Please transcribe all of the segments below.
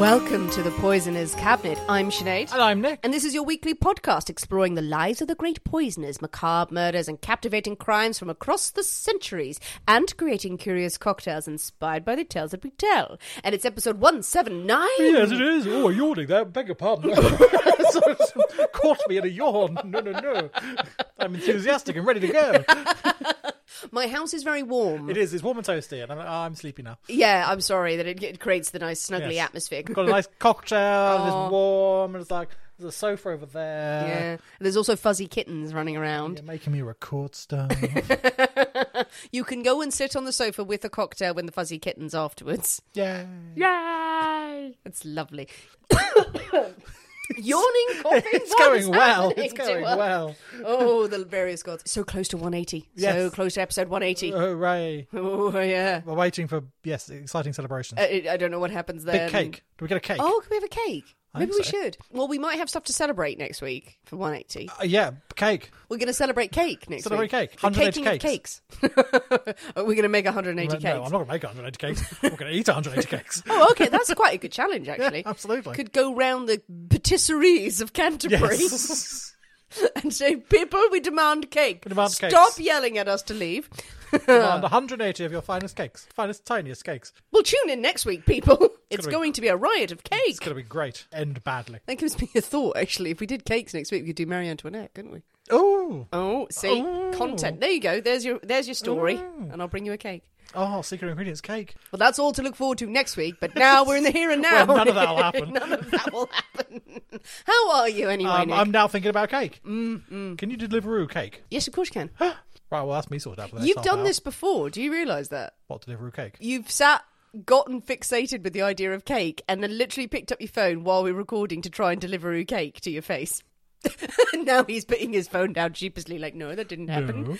Welcome to the Poisoner's Cabinet. I'm Sinead. And I'm Nick. And this is your weekly podcast exploring the lives of the great poisoners, macabre murders, and captivating crimes from across the centuries, and creating curious cocktails inspired by the tales that we tell. And it's episode 179. Yes, it is. Oh, yawning there. Beg your pardon. So- so- Caught me in a yawn. No, no, no. I'm enthusiastic and ready to go. My house is very warm. It is. It's warm and toasty, and I'm, I'm sleepy now. Yeah, I'm sorry that it, it creates the nice snuggly Yes. atmosphere. Got a nice cocktail, and it's warm, and it's like, there's a sofa over there. Yeah. There's also fuzzy kittens running around. You're making me record stuff. You can go and sit on the sofa with a cocktail when the fuzzy kittens afterwards. Yay. Yay! It's lovely. Yawning, coughing. It's going well. It's going well. Oh, the various gods. So close to 180. So close to episode 180. Hooray. oh, yeah. We're waiting for, yes, exciting celebrations. I, I don't know what happens then. Big cake. Do we get a cake? Oh, can we have a cake? Maybe we so. should. Well, we might have stuff to celebrate next week for 180. Uh, yeah, cake. We're going to celebrate cake next Celebrate week. cake. The 180 caking of cakes. Are we going to make 180 No, cakes? I'm not going to make 180 cakes. We're going to eat 180 cakes. Oh, okay. That's quite a good challenge, actually. absolutely. Could go round the patisseries of Canterbury Yes. and say, "People, we demand cake. We demand Stop cakes." yelling at us to leave." Demand 180 of your finest cakes. Finest, tiniest cakes. Well, tune in next week, people. It's be- going to be a riot of cake. It's going to be great. End badly. That gives me a thought. Actually, if we did cakes next week, we could do Marie Antoinette, couldn't we? Oh, Oh, see, content. There you go. There's your there's your story, Mm. and I'll bring you a cake. Oh, secret ingredients cake. Well, that's all to look forward to next week. But now we're in the here and now. Well, none of that'll happen. none of that will happen. How are you anyway, Um? I'm now thinking about cake. Mm, Can you Deliveroo cake? Yes, of course you can. Right, well, that's me sorted out for the next You've half done hour. this before. Do you realise that? What, Deliveroo cake? You've sat, gotten fixated with the idea of cake, and then literally picked up your phone while we're recording to try and deliver a cake to your face. now he's putting his phone down sheepishly, like, no, that didn't happen. No.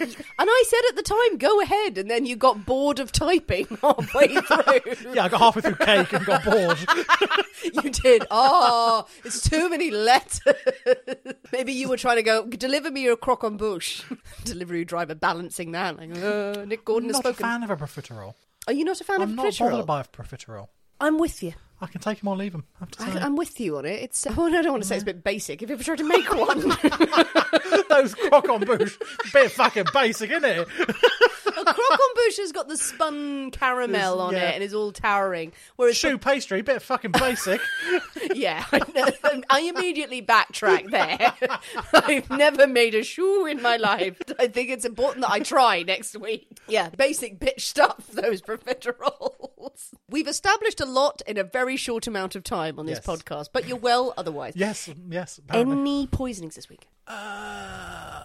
And I said at the time, go ahead, and then you got bored of typing halfway through. Yeah, I got halfway through cake and got bored. You did. Oh, it's too many letters. Maybe you were trying to go, deliver me your croque en bouche. Delivery driver balancing that. Like, uh, Nick Gordon has not a spoken. fan of a profiterole. Are you not a fan I'm of not profiterole? bothered by a profiterole. I'm with you. I can take him or leave him. I have to say. I, I'm with you on it. It's. Oh, I don't want to say it's a bit basic. Have you ever tried to make one? Those croque en bouche, bit fucking basic, isn't it? a croque en bouche has got the spun caramel on Yeah. it and is all towering. Whereas, Choux pastry, bit fucking basic. yeah, I, know. I immediately backtrack there. I've never made a shoe in my life. I think it's important that I try next week. Yeah, basic bitch stuff. Those profiteroles. We've established a lot in a very short amount of time on this Yes. podcast, but you're well otherwise. yes, yes. Apparently. Any poisonings this week? Uh,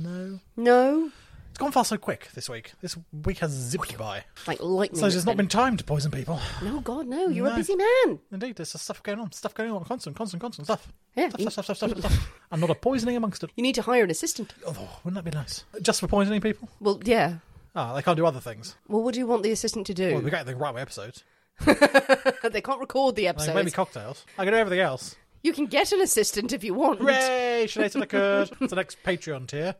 no. No, It's gone far so quick this week. This week has zipped by. like lightning. So there's not been- time to poison people. No, God, no. You're a No. busy man. Indeed, there's just stuff going on. Stuff going on. Constant, constant, constant stuff. Yeah, Stuff, you- stuff, stuff, stuff, stuff, stuff. I'm not a poisoning amongst it. You need to hire an assistant. Oh, wouldn't that be nice? Just for poisoning people? Well, yeah. Ah, they can't do other things. Well, what do you want the assistant to do? Well, we get the right way episodes. they can't record the Like episodes. maybe cocktails. I can do everything else. You can get an assistant if you want. Hooray! Sinead the Kurd. It's the next Patreon tier.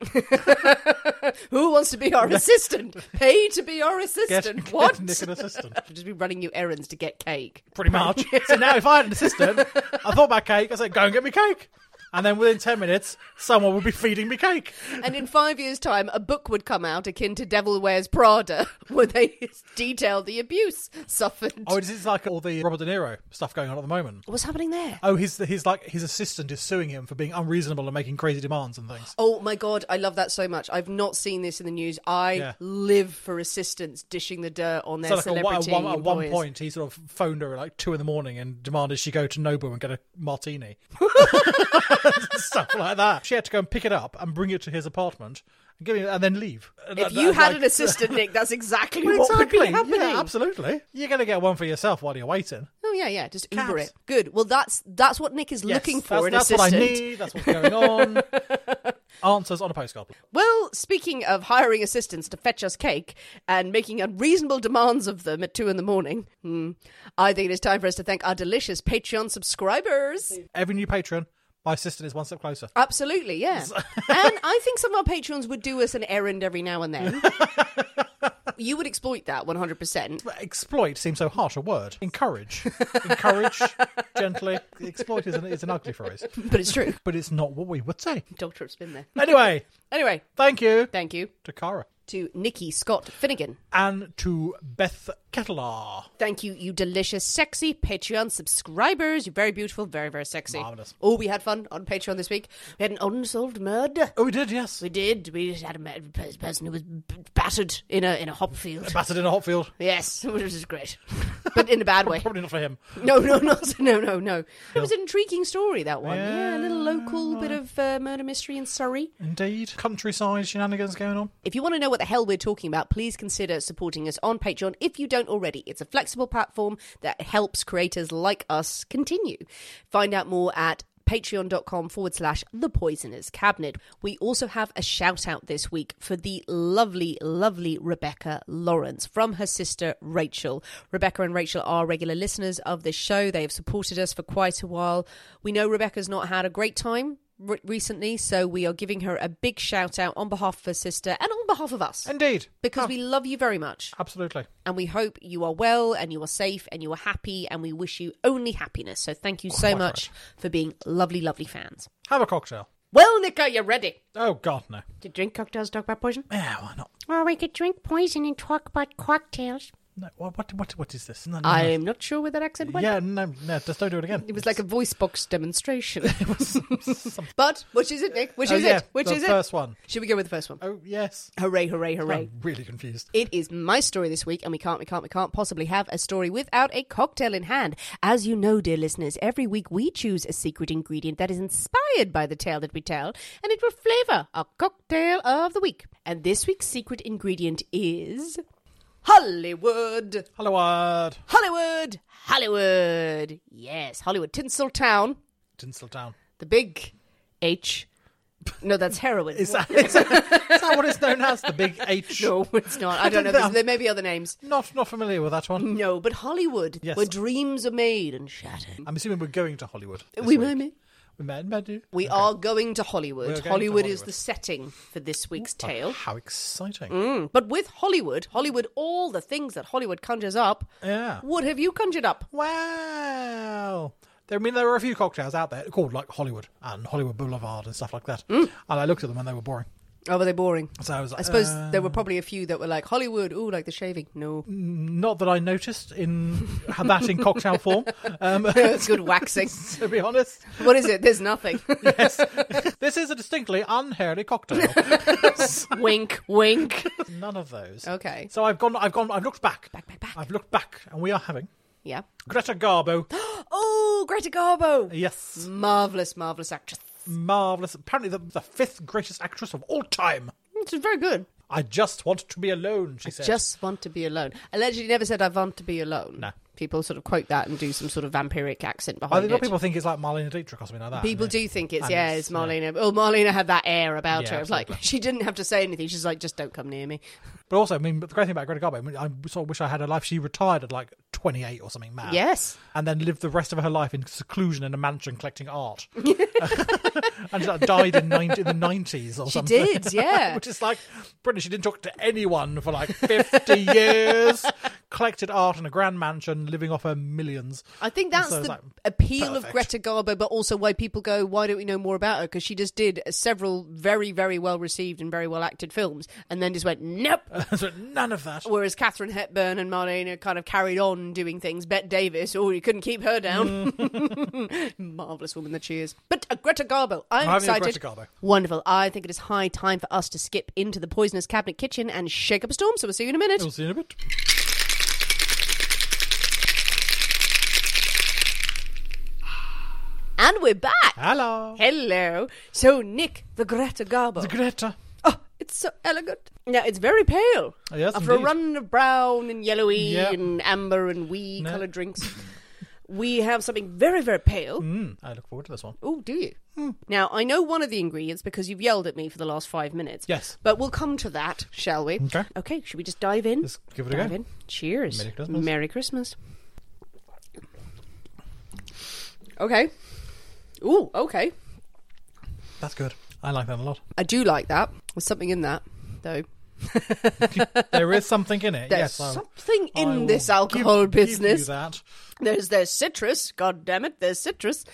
Who wants to be our assistant? Pay to be our assistant. get what? Nick an assistant. I'll just be running you errands to get cake. Pretty much. so now if I had an assistant, I thought about cake, I said, go and get me cake. And then within 10 minutes, someone would be feeding me cake. And in five years' time, a book would come out akin to Devil Wears Prada, where they detail the abuse suffered. Oh, this is like all the Robert De Niro stuff going on at the moment. What's happening there? Oh, his, his, like, his assistant is suing him for being unreasonable and making crazy demands and things. Oh my god, I love that so much. I've not seen this in the news. I Yeah. live for assistants dishing the dirt on their So like celebrity one, at one point, he sort of phoned her at like two in the morning and demanded she go to Nobu and get a martini, stuff like that. She had to go and pick it up and bring it to his apartment and give it, and then leave. If that- you had like- an assistant, Nick, that's exactly Well, what would be happening. Yeah, absolutely. You're going to get one for yourself while you're waiting. Oh yeah, yeah. Just Uber it. Good. Well, that's that's what Nick is Yes, looking for. That's, that's what I need. That's what's going on. Answers on a postcard. Well, speaking of hiring assistants to fetch us cake and making unreasonable demands of them at two in the morning, hmm, I think it is time for us to thank our delicious Patreon subscribers. Every new patron, my assistant is one step closer. Absolutely, yeah. and I think some of our patrons would do us an errand every now and then. you would exploit that 100%. But Exploit seems so harsh a word. Encourage. Encourage gently. Exploit is an, is an ugly phrase. But it's true. But it's not what we would say. Dog Trip's been there. Anyway, Anyway, thank you thank you to Cara to Nikki Scott Finnegan. and to Beth Kettler. Thank you, you delicious, sexy Patreon subscribers. You're very beautiful, very, very sexy. Marvellous. Oh, we had fun on Patreon this week. We had an unsolved murder. Oh, we did, yes. We did. We had a person who was battered in a in a hop field. Battered in a hop field. Yes, which is great, but in a bad way. Probably not for him. No, no, not no, no, no. It was an intriguing story. That one, yeah, a little local bit of uh, murder mystery in Surrey. Indeed. Countryside shenanigans going on. If you want to know what the hell we're talking about, please consider supporting us on Patreon if you don't already. It's a flexible platform that helps creators like us continue. Find out more at patreon.com forward slash the poisoners cabinet we also have a shout out this week for the lovely lovely rebecca lawrence from her sister rachel rebecca and rachel are regular listeners of this show they have supported us for quite a while we know rebecca's not had a great time re- recently so we are giving her a big shout out on behalf of her sister and on behalf of us Indeed. because Oh, we love you very much Absolutely. and we hope you are well and you are safe and you are happy and we wish you only happiness so thank you so Quite much for being lovely lovely fans Have a cocktail. well nick are you ready Oh, God, no. to drink cocktails talk about poison Yeah, why not? Or we could drink poison and talk about cocktails. No, what, what, what, what is this? No, no, no. i'm not sure where that accent went Yeah, no, no, just don't do it again. it was like a voice box demonstration but which is it nick which Oh, is yeah, it which the is first one. should we go with the first one Oh, yes. hooray hooray hooray I'm really confused. It is my story this week, and we can't, we can't, we can't possibly have a story without a cocktail in hand. As you know, dear listeners, every week we choose a secret ingredient that is inspired by the tale that we tell, and it will flavour our cocktail of the week. And this week's secret ingredient is Hollywood. Hollywood. Hollywood. Hollywood. Yes, Hollywood. Tinseltown. Tinseltown. The big H. No, that's heroin. Is that, is, that, is that what it's known as? The big H? No, it's not. I don't know. There's, there may be other names. Not, not familiar with that one. No, but Hollywood, Yes. where dreams are made and shattered. I'm assuming we're going to Hollywood. this We week. may, may. May do. We Okay. are going to We are Hollywood. to Hollywood is the setting for this week's tale. How exciting. Mm, But with Hollywood, Hollywood, all the things that Hollywood conjures up, Yeah. what have you conjured up? Wow. There, I mean, there were a few cocktails out there called like Hollywood and Hollywood Boulevard and stuff like that. Mm. And I looked at them and they were boring. Oh, were they boring? So I was like, I suppose uh, there were probably a few that were like Hollywood, ooh, like the shaving. No. not that I noticed in that in cocktail form. Um, Good waxing. to be honest, What is it? There's nothing. yes, this is a distinctly unhairy cocktail. wink, wink. None of those. Okay. So I've gone. I've gone. I've looked back. Back, back, back. I've looked back, and we are having Yeah. Greta Garbo. Oh, Greta Garbo. yes, Marvelous, marvelous actress. Marvelous. Apparently, the, the fifth greatest actress of all time. Mm, she's very good. I just want to be alone. She said. Just want to be alone. Allegedly never said I want to be alone. No. People sort of quote that and do some sort of vampiric accent I behind think a lot it. of people think it's like Marlene Dietrich or something like that. People do think it's and yeah, it's- it's Marlena. Oh, Marlena had that air about Yeah, her. It's like absolutely. she didn't have to say anything. She's like, just don't come near me. But also, I mean, but the great thing about Greta Garbo, I, mean, I sort of wish I had her life. She retired at like 28 or something mad. Yes. And then lived the rest of her life in seclusion in a mansion collecting art. and she like, died in, 90, in the 90s or She something. She did, yeah. Which is like, British, she didn't talk to anyone for like 50 years. Collected art in a grand mansion, living off her millions. I think that's So the like, appeal of. Greta Garbo, but also why people go, why don't we know more about her? Because she just did several very, very well received and very well acted films, and then just went, nope. so none of that. Whereas Katharine Hepburn and Marlena kind of carried on doing things. Bette Davis, oh, you couldn't keep her down. Marvelous woman that she is. But uh, Greta Garbo, I'm a excited. Greta Garbo. Wonderful. I think it is high time for us to skip into the Poisoners' Cabinet kitchen and shake up a storm. So we'll see you in a minute. We'll see you in a bit. And we're back. Hello. Hello. So, Nick, the Greta Garbo. The Greta. Oh, it's so elegant. Now it's very pale. Oh, yes, After a run of brown and yellowy Yeah. and amber and wee No. coloured drinks, we have something very, very pale. Mm, I look forward to this one. Oh, do you? Now I know one of the ingredients because you've yelled at me for the last five minutes. Yes. but we'll come to that, shall we? Okay. Okay. Should we just dive in? Let's give it a go. in. Cheers. Merry Christmas. Merry Christmas. Okay. Ooh. Okay. That's good. I like that a lot. I do like that. There's something in that, though. There is something in it. There's yes, I'll- something I in will this give- alcohol give you business. that. There's there's citrus. God damn it, there's citrus.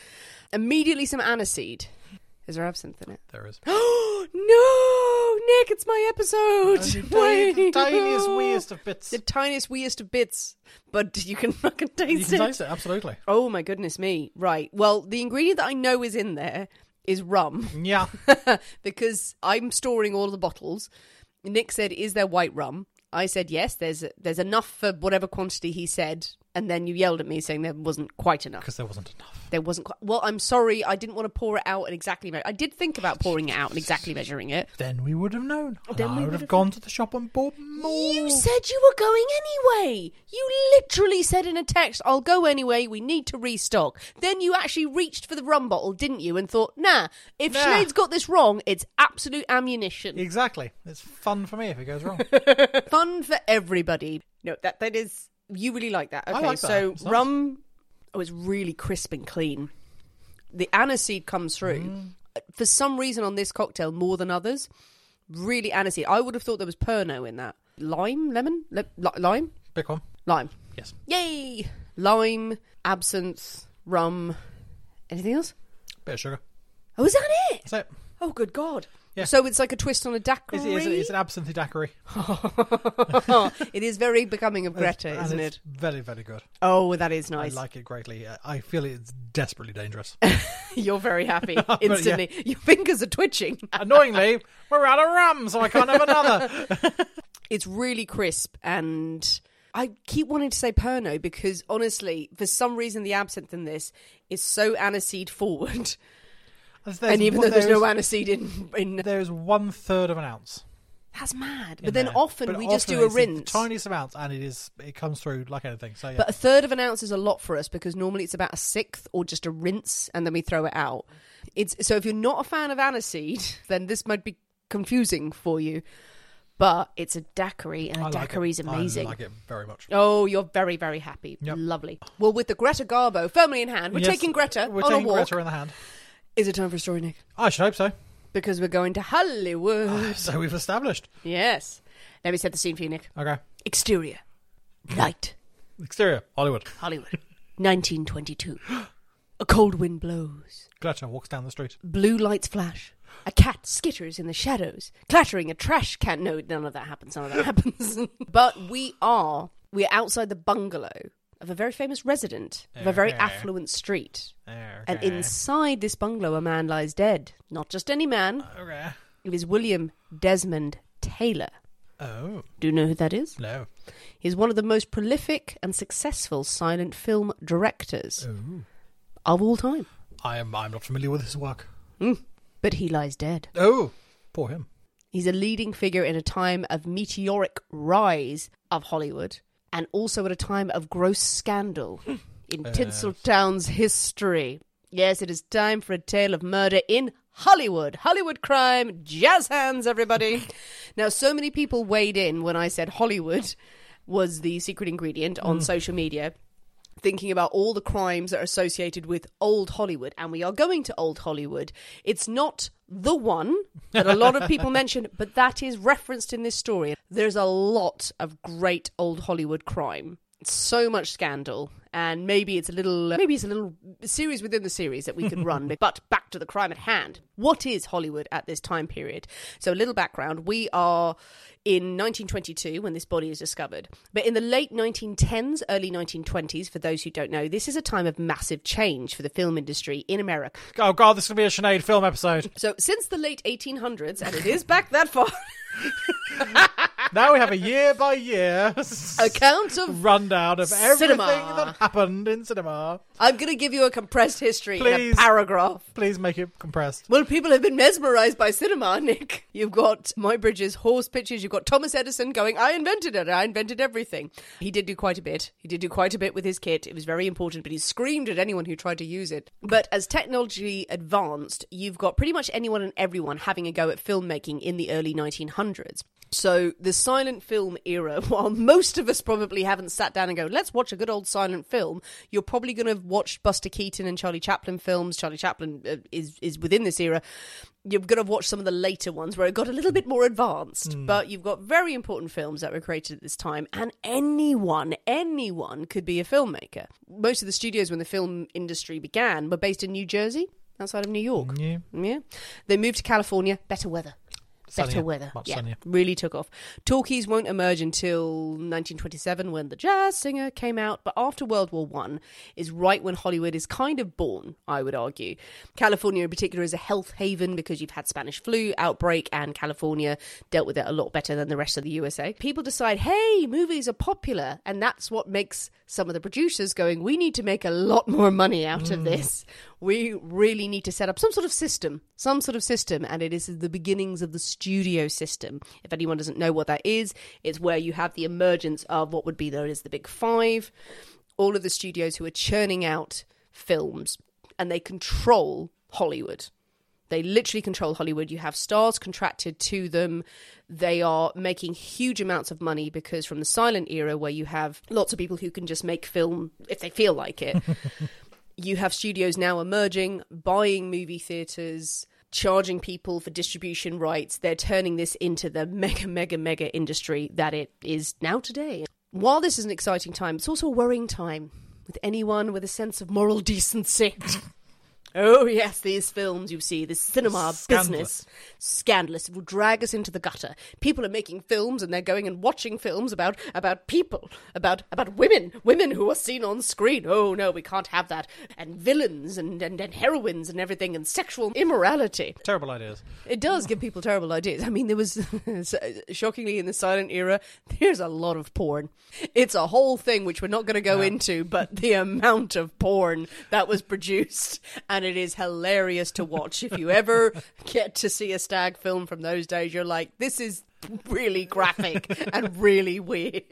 Immediately some aniseed. Is there absinthe in it? There is. Oh no, Nick! It's my episode. the tiniest, tiniest, No. weest of bits. The tiniest, weest of bits, but you can fucking taste You can it. taste it, absolutely. Oh my goodness me! Right. Well, the ingredient that I know is in there is rum. Yeah. because I'm storing all the bottles. Nick said, "Is there white rum?" I said, "Yes." There's there's enough for whatever quantity he said, and then you yelled at me saying there wasn't quite enough. Because there wasn't enough. There wasn't quite. Well, I'm sorry. I didn't want to pour it out and exactly. Me- I did think about pouring it out and exactly measuring it. Then we would have known. And Then I we would would have have- gone to the shop and bought more. You said you were going anyway. You literally said in a text, "I'll go anyway. We need to restock." Then you actually reached for the rum bottle, didn't you? And thought, "Nah, if Nah. Sinead's got this wrong, it's absolute ammunition." Exactly. It's fun for me if it goes wrong. fun for everybody. No, that that is you really like that. Okay, like that. so nice. rum oh it's really crisp and clean. The aniseed comes through. Mm. For some reason on this cocktail more than others. Really aniseed. I would have thought there was Pernod in that. Lime, lemon, Le- li- lime, Pick one. lime. Yes. Yay! Lime, absinthe, rum. Anything else? Bit of sugar. Oh, is that it? That's it. Oh, good God! Yeah. So it's like a twist on a daiquiri. It's, it's, it's an absinthe daiquiri. it is very becoming of Greta, And isn't it's it? Very, very good. Oh, that is nice. I like it greatly. I feel it's desperately dangerous. You're very happy yeah. instantly. Your fingers are twitching. Annoyingly, we're out of rum, so I can't have another. It's really crisp, and I keep wanting to say Pernod because honestly, for some reason, the absinthe in this is so aniseed forward. There's- and even though there's no aniseed in, in There's one third of an ounce. that's mad. But then there. often But we just do a rinse. tiniest amount, and it is it comes through like anything. So yeah, But a third of an ounce is a lot for us because normally it's about a sixth or just a rinse and then we throw it out. It's so if you're not a fan of aniseed, then this might be confusing for you. But it's a daiquiri and a like daiquiri's it. amazing. I like it very much. Oh, you're very, very happy. Yep. Lovely. Well, with the Greta Garbo firmly in hand, we're Yes, taking Greta We're on taking a walk. Greta in the hand. Is it time for a story, Nick? I should hope so. Because we're going to Hollywood. Ah, so we've established. yes. Let me set the scene for you, Nick. Okay. Exterior. Night. Exterior, Hollywood. Hollywood. 1922. A cold wind blows. Greta walks down the street. Blue lights flash. A cat skitters in the shadows, clattering a trash can. No, none of that happens. None of that happens. but we are we are outside the bungalow of a very famous resident of a very affluent street. And inside this bungalow, a man lies dead. Not just any man. Okay. It is William Desmond Taylor. Oh Do you know who that is? no. He's one of the most prolific and successful silent film directors Oh. of all time. I am. I'm not familiar with his work. Mm. But he lies dead. Oh, poor him. He's a leading figure in a time of meteoric rise of Hollywood and also at a time of gross scandal hmm. in Tinseltown's history. Yes, it is time for a tale of murder in Hollywood. Hollywood crime. Jazz hands, everybody. now, so many people weighed in when I said Hollywood was the secret ingredient on hmm. social media. Thinking about all the crimes that are associated with old Hollywood, and we are going to old Hollywood. It's not the one that a lot of people mention, but that is referenced in this story. There's a lot of great old Hollywood crime so much scandal and maybe it's a little maybe it's a little series within the series that we could run but back to the crime at hand. What is hollywood at this time period? So a little background. We are in 1922 when this body is discovered but in the late 1910s early 1920s for those who don't know this is a time of massive change for the film industry in america. Oh god, this is gonna be a Sinead film episode. so since the late 1800s and it is back that far now we have a year by year account of rundown of everything Cinema. that happened in cinema. i'm going to give you a compressed history in Please. a paragraph Please make it compressed. Well, people have been mesmerized by cinema, Nick. You've got Muybridge's horse pictures. You've got Thomas Edison going, I invented it. I invented everything. He did do quite a bit. He did do quite a bit with his kit. It was very important, but he screamed at anyone who tried to use it. But as technology advanced, you've got pretty much anyone and everyone having a go at filmmaking in the early 1900s. So the silent film era, while most of us probably haven't sat down and go, let's watch a good old silent film, you're probably going to have watched Buster Keaton and Charlie Chaplin films. Charlie Chaplin uh, is is within this era. You're going to watch some of the later ones where it got a little bit more advanced, but you've got very important films that were created at this time, and anyone, anyone could be a filmmaker. Most of the studios when the film industry began were based in New Jersey, outside of New York. Yeah. Yeah. They moved to California, better weather. Better Sunnier, weather. much yeah, sunnier. really took off. Talkies won't emerge until 1927 when The Jazz Singer came out, but after World War One is right when Hollywood is kind of born, I would argue. California in particular is a health haven because you've had Spanish flu outbreak and California dealt with it a lot better than the rest of the USA. People decide, hey, movies are popular, and that's what makes some of the producers going, we need to make a lot more money out of mm. this. We really need to set up some sort of system, some sort of system, and it is the beginnings of the studio system. If anyone doesn't know what that is, it's where you have the emergence of what would be known as the Big Five, all of the studios who are churning out films, and they control Hollywood. They literally control Hollywood. You have stars contracted to them. They are making huge amounts of money because from the silent era, where you have lots of people who can just make film if they feel like it, you have studios now emerging, buying movie theaters, charging people for distribution rights. They're turning this into the mega, mega, mega industry that it is now today. While this is an exciting time, it's also a worrying time with anyone with a sense of moral decency. Oh yes, these films you see, this cinema Scandalous. business, scandalous. It will drag us into the gutter. People are making films, and they're going and watching films about about people, about about women, women who are seen on screen. Oh no, we can't have that. And villains and and, and heroines and everything, and sexual immorality. Terrible ideas. It does give people terrible ideas. I mean, there was shockingly in the silent era, there's a lot of porn. It's a whole thing which we're not going to go into, but the amount of porn that was produced, and it is hilarious to watch. If you ever get to see a stag film from those days, you're like, this is really graphic and really weird.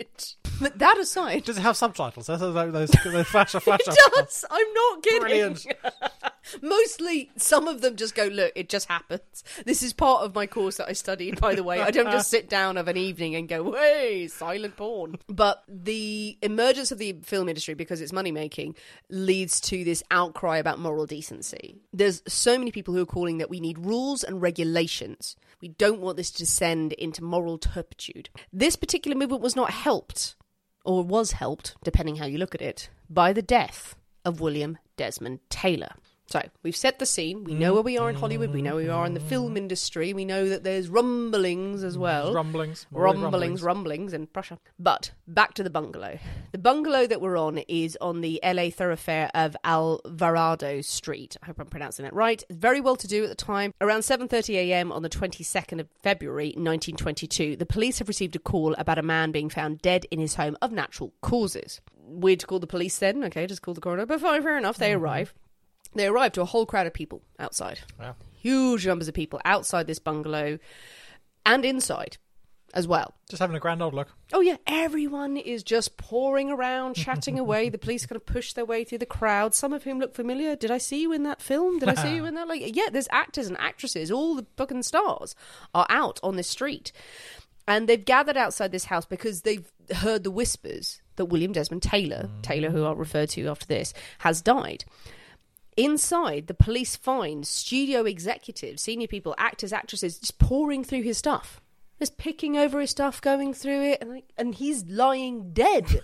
But that aside, Does it have subtitles? Those, those, those, those flash, flash it does. I'm not kidding. Brilliant. Mostly, some of them just go, look, it just happens. This is part of my course that I studied, by the way. I don't just sit down of an evening and go, hey, silent porn. But the emergence of the film industry, because it's money making, leads to this outcry about moral decency. There's so many people who are calling that we need rules and regulations. We don't want this to descend into moral turpitude. This particular movement was not helped or was helped, depending how you look at it, by the death of William Desmond Taylor. So we've set the scene. We know where we are in Hollywood. We know where we are in the film mm. industry. We know that there's rumblings as well. Rumblings. Always Rumblings, rumblings in Prussia. But back to the bungalow. The bungalow that we're on is on the LA thoroughfare of Alvarado Street. I hope I'm pronouncing that right. Very well to do at the time. Around 7:30 a.m. on the 22nd of February 1922, the police have received a call about a man being found dead in his home of natural causes. We'd to call the police then. Okay, just call the coroner. But fine, fair enough. They mm-hmm. arrive. They arrive to a whole crowd of people outside. Wow. Huge numbers of people outside this bungalow and inside as well. Just having a grand old look. Oh yeah, everyone is just pouring around, chatting away. The police kind of push their way through the crowd. Some of whom look familiar. Did I see you in that film? Did I see you in that? Like, yeah, there's actors and actresses. All the fucking stars are out on this street. And they've gathered outside this house because they've heard the whispers that William Desmond Taylor, mm. Taylor, who I'll refer to after this, has died. Inside, the police find studio executives, senior people, actors, actresses, just pouring through his stuff, just picking over his stuff, going through it, and, like, and he's lying dead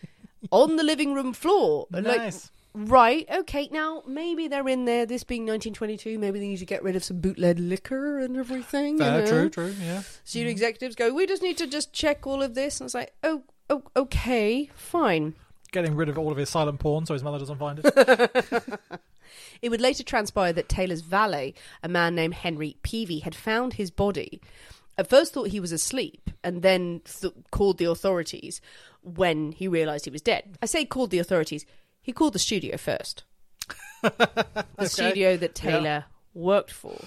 on the living room floor. And, like, Nice. right, okay, now maybe they're in there, this being 1922, maybe they need to get rid of some bootleg liquor and everything. you know? true, true, yeah. Studio mm. executives go, we just need to just check all of this. And it's like, oh, oh okay, fine. Getting rid of all of his silent porn so his mother doesn't find it. It would later transpire that Taylor's valet, a man named Henry Peavy, had found his body. At first, thought he was asleep, and then th- called the authorities when he realised he was dead. I say called the authorities. He called the studio first, the studio that Taylor worked for,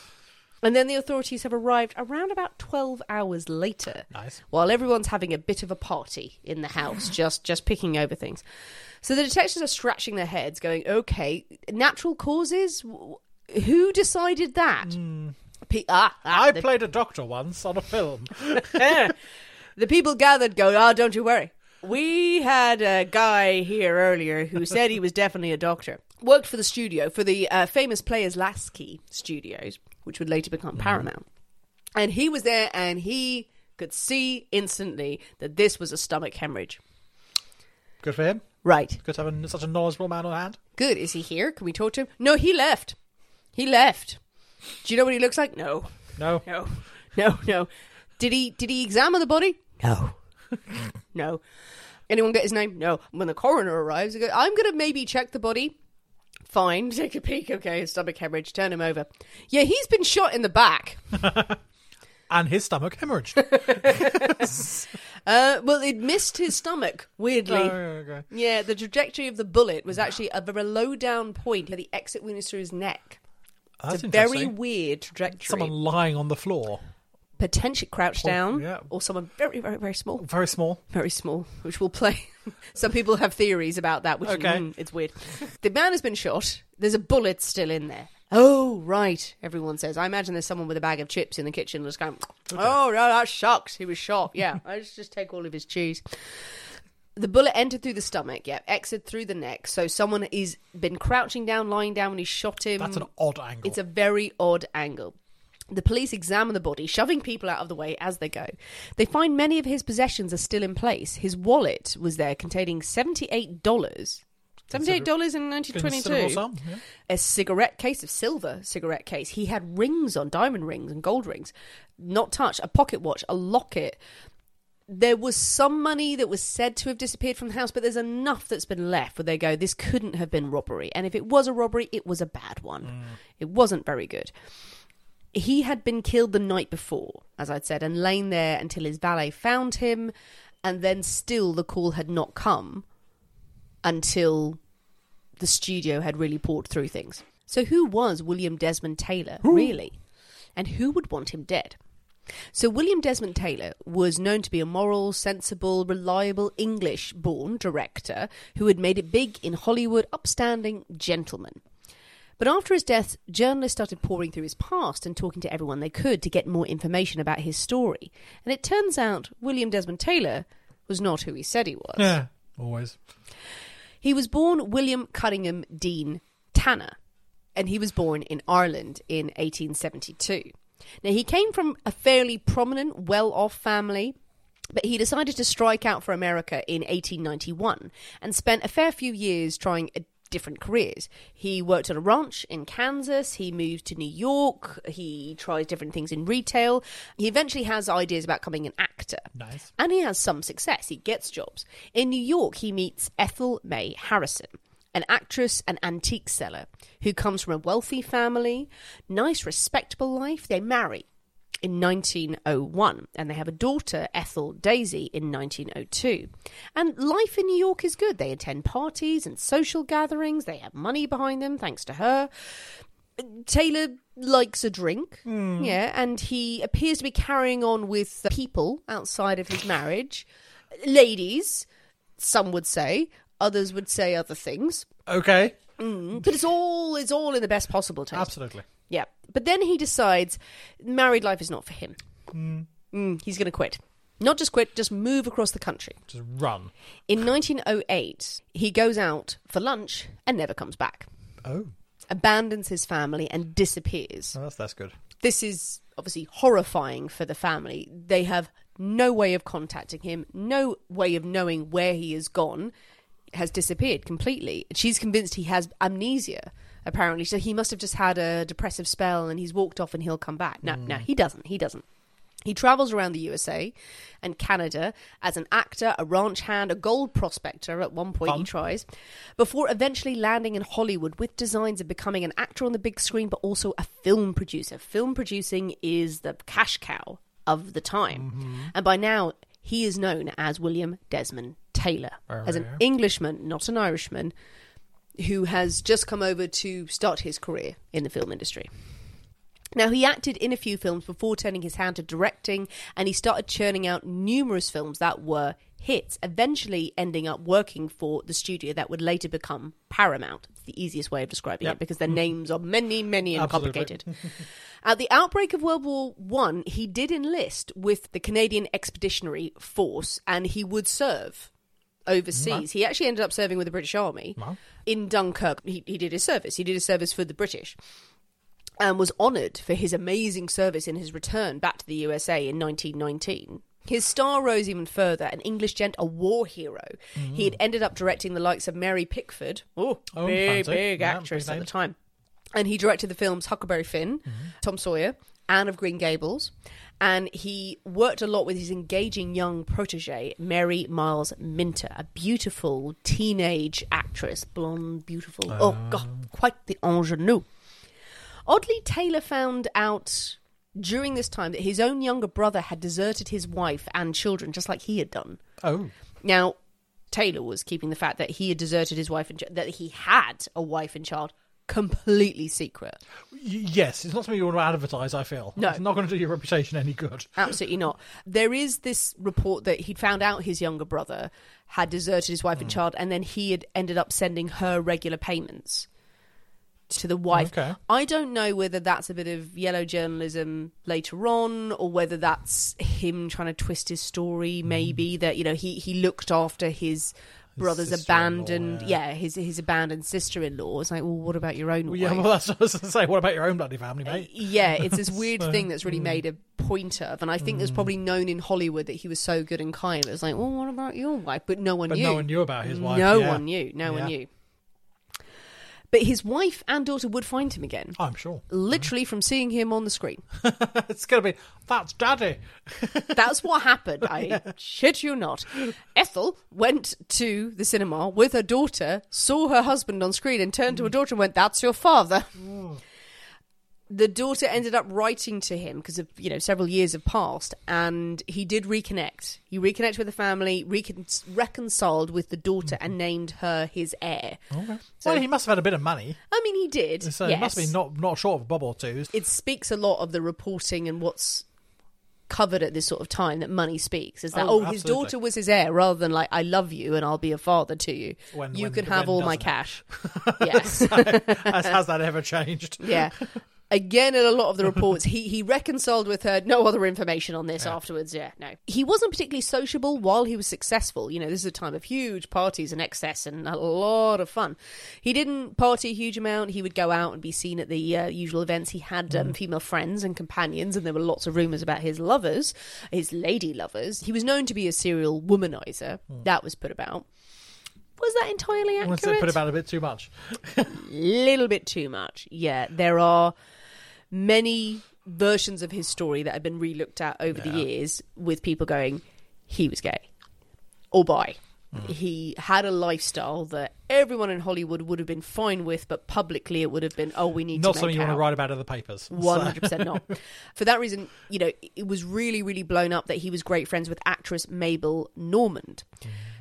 and then the authorities have arrived around about twelve hours later. Nice. While everyone's having a bit of a party in the house, just just picking over things. So the detectives are scratching their heads, going, "Okay, natural causes. Who decided that?" Pe- ah, ah, I the, played a doctor once on a film. the people gathered go, "Ah, don't you worry. We had a guy here earlier who said he was definitely a doctor. Worked for the studio for the uh, famous Players Lasky Studios, which would later become mm-hmm. Paramount. And he was there, and he could see instantly that this was a stomach hemorrhage. Good for him. Right. Good to have a, such a knowledgeable man on hand. Good. Is he here? Can we talk to him? No, he left. He left. Do you know what he looks like? No. No. No. No, no. Did he did he examine the body? No. no. Anyone get his name? No. When the coroner arrives, he goes, I'm gonna maybe check the body. Fine, take a peek. Okay, stomach hemorrhage. Turn him over. Yeah, he's been shot in the back. And his stomach hemorrhaged. Uh, well, it missed his stomach. Weirdly. Oh, okay. Yeah, the trajectory of the bullet was actually a very low down point where the exit wound is through his neck. That's it's a very weird trajectory. Someone lying on the floor. Potentially crouched Poor- down, yeah. or someone very, very, very small, Very small. very small, which will play. Some people have theories about that, which Okay. mm, it's weird. the man has been shot. There's a bullet still in there. Oh right, everyone says. I imagine there's someone with a bag of chips in the kitchen just going, "Oh no, that sucks. He was shot." Yeah, I just just take all of his cheese. The bullet entered through the stomach, yeah, exited through the neck. So someone is been crouching down, lying down when he shot him. That's an odd angle. It's a very odd angle. The police examine the body, shoving people out of the way as they go. They find many of his possessions are still in place. His wallet was there containing $78. $78 in 1922. sum, yeah. A cigarette case, of silver cigarette case. He had rings on, diamond rings and gold rings. Not touched. A pocket watch, a locket. There was some money that was said to have disappeared from the house, but there's enough that's been left where they go, this couldn't have been robbery. And if it was a robbery, it was a bad one. Mm. It wasn't very good. He had been killed the night before, as I'd said, and lain there until his valet found him, and then still the call had not come until the studio had really poured through things. So, who was William Desmond Taylor, really? And who would want him dead? So, William Desmond Taylor was known to be a moral, sensible, reliable English born director who had made it big in Hollywood, upstanding gentleman. But after his death, journalists started pouring through his past and talking to everyone they could to get more information about his story. And it turns out William Desmond Taylor was not who he said he was. Yeah, always. He was born William Cunningham Dean Tanner, and he was born in Ireland in 1872. Now, he came from a fairly prominent, well off family. But he decided to strike out for America in 1891 and spent a fair few years trying a different careers. He worked on a ranch in Kansas, he moved to New York, he tries different things in retail. He eventually has ideas about becoming an actor. Nice. And he has some success. He gets jobs. In New York, he meets Ethel May Harrison, an actress and antique seller who comes from a wealthy family, nice, respectable life. They marry in 1901 and they have a daughter, Ethel Daisy, in 1902. And life in New York is good. They attend parties and social gatherings, they have money behind them, thanks to her. Taylor likes a drink, hmm. yeah, and he appears to be carrying on with people outside of his marriage. Ladies, some would say, others would say other things, Okay. Mm, but it's all it's all in the best possible taste. Absolutely. Yeah, but then he decides married life is not for him. Mm, he's going to quit. Not just quit, just move across the country. Just run. In 1908, he goes out for lunch and never comes back. Oh, Abandons his family and disappears. well, that's that's good. This is obviously horrifying for the family. They have no way of contacting him, no way of knowing where he has gone. Has disappeared completely. She's convinced he has amnesia. Apparently, so he must have just had a depressive spell and he's walked off and he'll come back. No, no, hmm. he doesn't. He doesn't. He travels around the USA and Canada as an actor, a ranch hand, a gold prospector. At one point, he tries, before eventually landing in Hollywood with designs of becoming an actor on the big screen, but also a film producer. Film producing is the cash cow of the time. Mm-hmm. And by now, he is known as William Desmond Taylor, oh, as an yeah. Englishman, not an Irishman, who has just come over to start his career in the film industry. Now, he acted in a few films before turning his hand to directing, and he started churning out numerous films that were hits, eventually ending up working for the studio that would later become Paramount. It's the easiest way of describing Yep. it because their mm-hmm. names are many, many, and Absolutely. complicated. At the outbreak of World War One, he did enlist with the Canadian Expeditionary Force, and he would serve overseas. He actually ended up serving with the British Army in Dunkirk. He, he did his service. He did his service for the British and was honoured for his amazing service in his return back to the USA in 1919. His star rose even further, an English gent, a war hero. He had ended up directing the likes of Mary Pickford, oh, Oh, big, fancy. big Yeah, actress big at the time. And he directed the films Huckleberry Finn, Mm-hmm. Tom Sawyer, Anne of Green Gables. And he worked a lot with his engaging young protege, Mary Miles Minter, a beautiful teenage actress, blonde, beautiful. oh, ah. God, quite the ingenue. Oddly, Taylor found out during this time that his own younger brother had deserted his wife and children, just like he had done. Oh, Now, Taylor was keeping the fact that he had deserted his wife and ch- that he had a wife and child completely secret. Yes. It's not something you want to advertise. I feel. No. It's not going to do your reputation any good. Absolutely not. There is this report that he'd found out his younger brother had deserted his wife and hmm. child, and then he had ended up sending her regular payments to the wife. Okay. I don't know whether that's a bit of yellow journalism later on, or whether that's him trying to twist his story. Hmm. Maybe that you know he he looked after his. Brother's abandoned, yeah. yeah. his his abandoned sister-in-law. It's like, well, what about your own Well, wife? yeah, well, that's what I was going to say. What about your own bloody family, mate? Yeah, it's this weird So, thing that's really made a point of, and I think Mm. it's probably known in Hollywood that he was so good and kind. It was like, well, what about your wife? But no one But knew. no one knew about his wife. No yeah. one knew. No Yeah. one knew. But his wife and daughter would find him again, oh, I'm sure. literally from seeing him on the screen. it's going to be that's daddy. That's what happened. I shit you not. Ethel went to the cinema with her daughter, saw her husband on screen, and turned to her mm. daughter and went, "That's your father." Oh. The daughter ended up writing to him because of you know several years have passed, and he did reconnect. He reconnected with the family, recon- reconciled with the daughter, and named her his heir. Okay. So- well, he must have had a bit of money, I mean, he did. so yes. he must be not not short of a bob or two. it speaks a lot of the reporting and what's covered at this sort of time that money speaks is that Oh, oh, his daughter was his heir rather than like I love you and I'll be a father to you. When- you when- can have all my it? cash. yes. has, has that ever changed? yeah. Again, in a lot of the reports, he, he reconciled with her. No other information on this afterwards. Yeah, no. He wasn't particularly sociable while he was successful. You know, this is a time of huge parties and excess and a lot of fun. He didn't party a huge amount. He would go out and be seen at the uh, usual events. He had um, female friends and companions, and there were lots of rumours about his lovers, his lady lovers. He was known to be a serial womanizer. That was put about. Was that entirely accurate? Once they put about a bit too much. A little bit too much. Yeah, there are many versions of his story that have been relooked at over the years with people going, he was gay or bi. Hmm. He had a lifestyle that everyone in Hollywood would have been fine with, but publicly it would have been, oh, we need Not to something you want to write about in the papers. One hundred percent not. For that reason, you know, it was really, really blown up that he was great friends with actress Mabel Normand.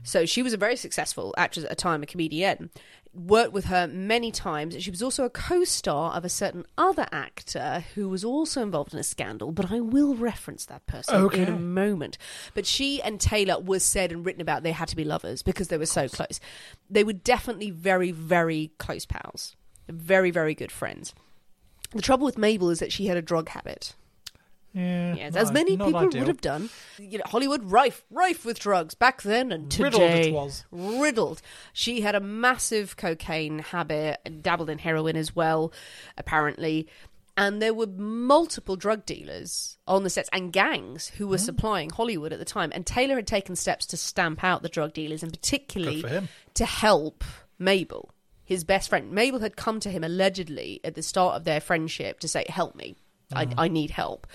So she was a very successful actress at the time, a comedian. Worked with her many times. She was also a co-star of a certain other actor who was also involved in a scandal. But I will reference that person Okay. in a moment. But she and Taylor was said and written about they had to be lovers because they were so close. They were definitely very, very close pals. Very, very good friends. The trouble with Mabel is that she had a drug habit. Yeah, Yes, as many people ideal. would have done. You know, Hollywood rife, rife with drugs back then and today. Riddled it was. Riddled. She had a massive cocaine habit, and dabbled in heroin as well, apparently. And there were multiple drug dealers on the sets and gangs who Hmm. were supplying Hollywood at the time. And Taylor had taken steps to stamp out the drug dealers, and particularly Good for him. to help Mabel, his best friend. Mabel had come to him allegedly at the start of their friendship to say, "Help me, I, I need help."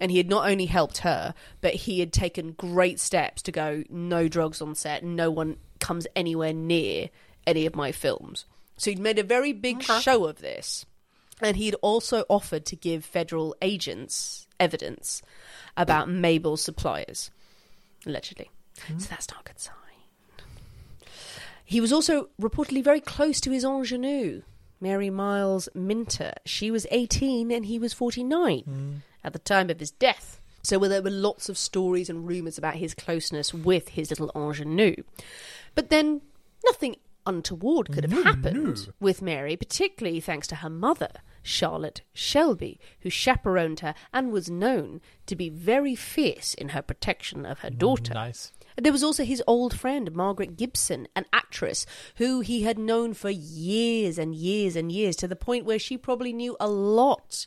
And he had not only helped her, but he had taken great steps to go, "No drugs on set. No one comes anywhere near any of my films." So he'd made a very big show of this, and he'd also offered to give federal agents evidence about Mabel's suppliers, allegedly. Hmm. So that's not a good sign. He was also reportedly very close to his ingenue, Mary Miles Minter. She was 18 and he was 49 hmm. At the time of his death. So there were lots of stories and rumours about his closeness with his little ingenue. But then nothing untoward could have happened with Mary, particularly thanks to her mother, Charlotte Shelby, who chaperoned her and was known to be very fierce in her protection of her mm, daughter. Nice. There was also his old friend, Margaret Gibson, an actress who he had known for years and years and years, to the point where she probably knew a lot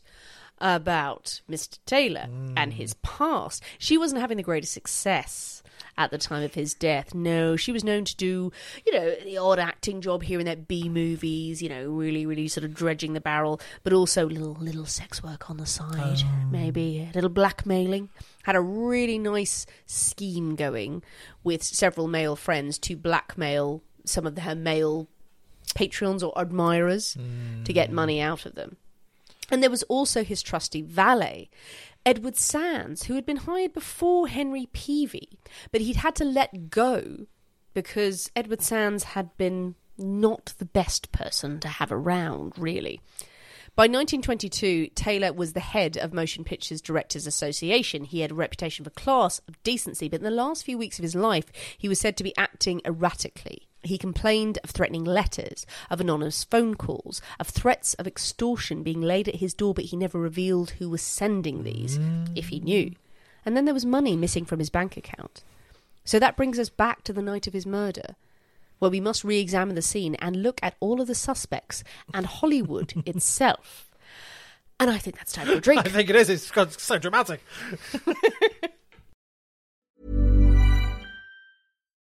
about Mr. Taylor and his past. She wasn't having the greatest success at the time of his death. No, she was known to do, you know, the odd acting job here and there, B movies, you know, really, really sort of dredging the barrel, but also little little sex work on the side, oh. maybe a little blackmailing. Had a really nice scheme going with several male friends to blackmail some of her male patrons or admirers to get mm. money out of them. And there was also his trusty valet, Edward Sands, who had been hired before Henry Peavy, but he'd had to let go because Edward Sands had been not the best person to have around, really. By 1922, Taylor was the head of Motion Pictures Directors Association. He had a reputation for class, of decency, but in the last few weeks of his life, he was said to be acting erratically. He complained of threatening letters, of anonymous phone calls, of threats of extortion being laid at his door, but he never revealed who was sending these, if he knew. And then there was money missing from his bank account. So that brings us back to the night of his murder, where we must re examine the scene and look at all of the suspects and Hollywood itself. And I think that's time for a drink. I think it is. It's got- so dramatic.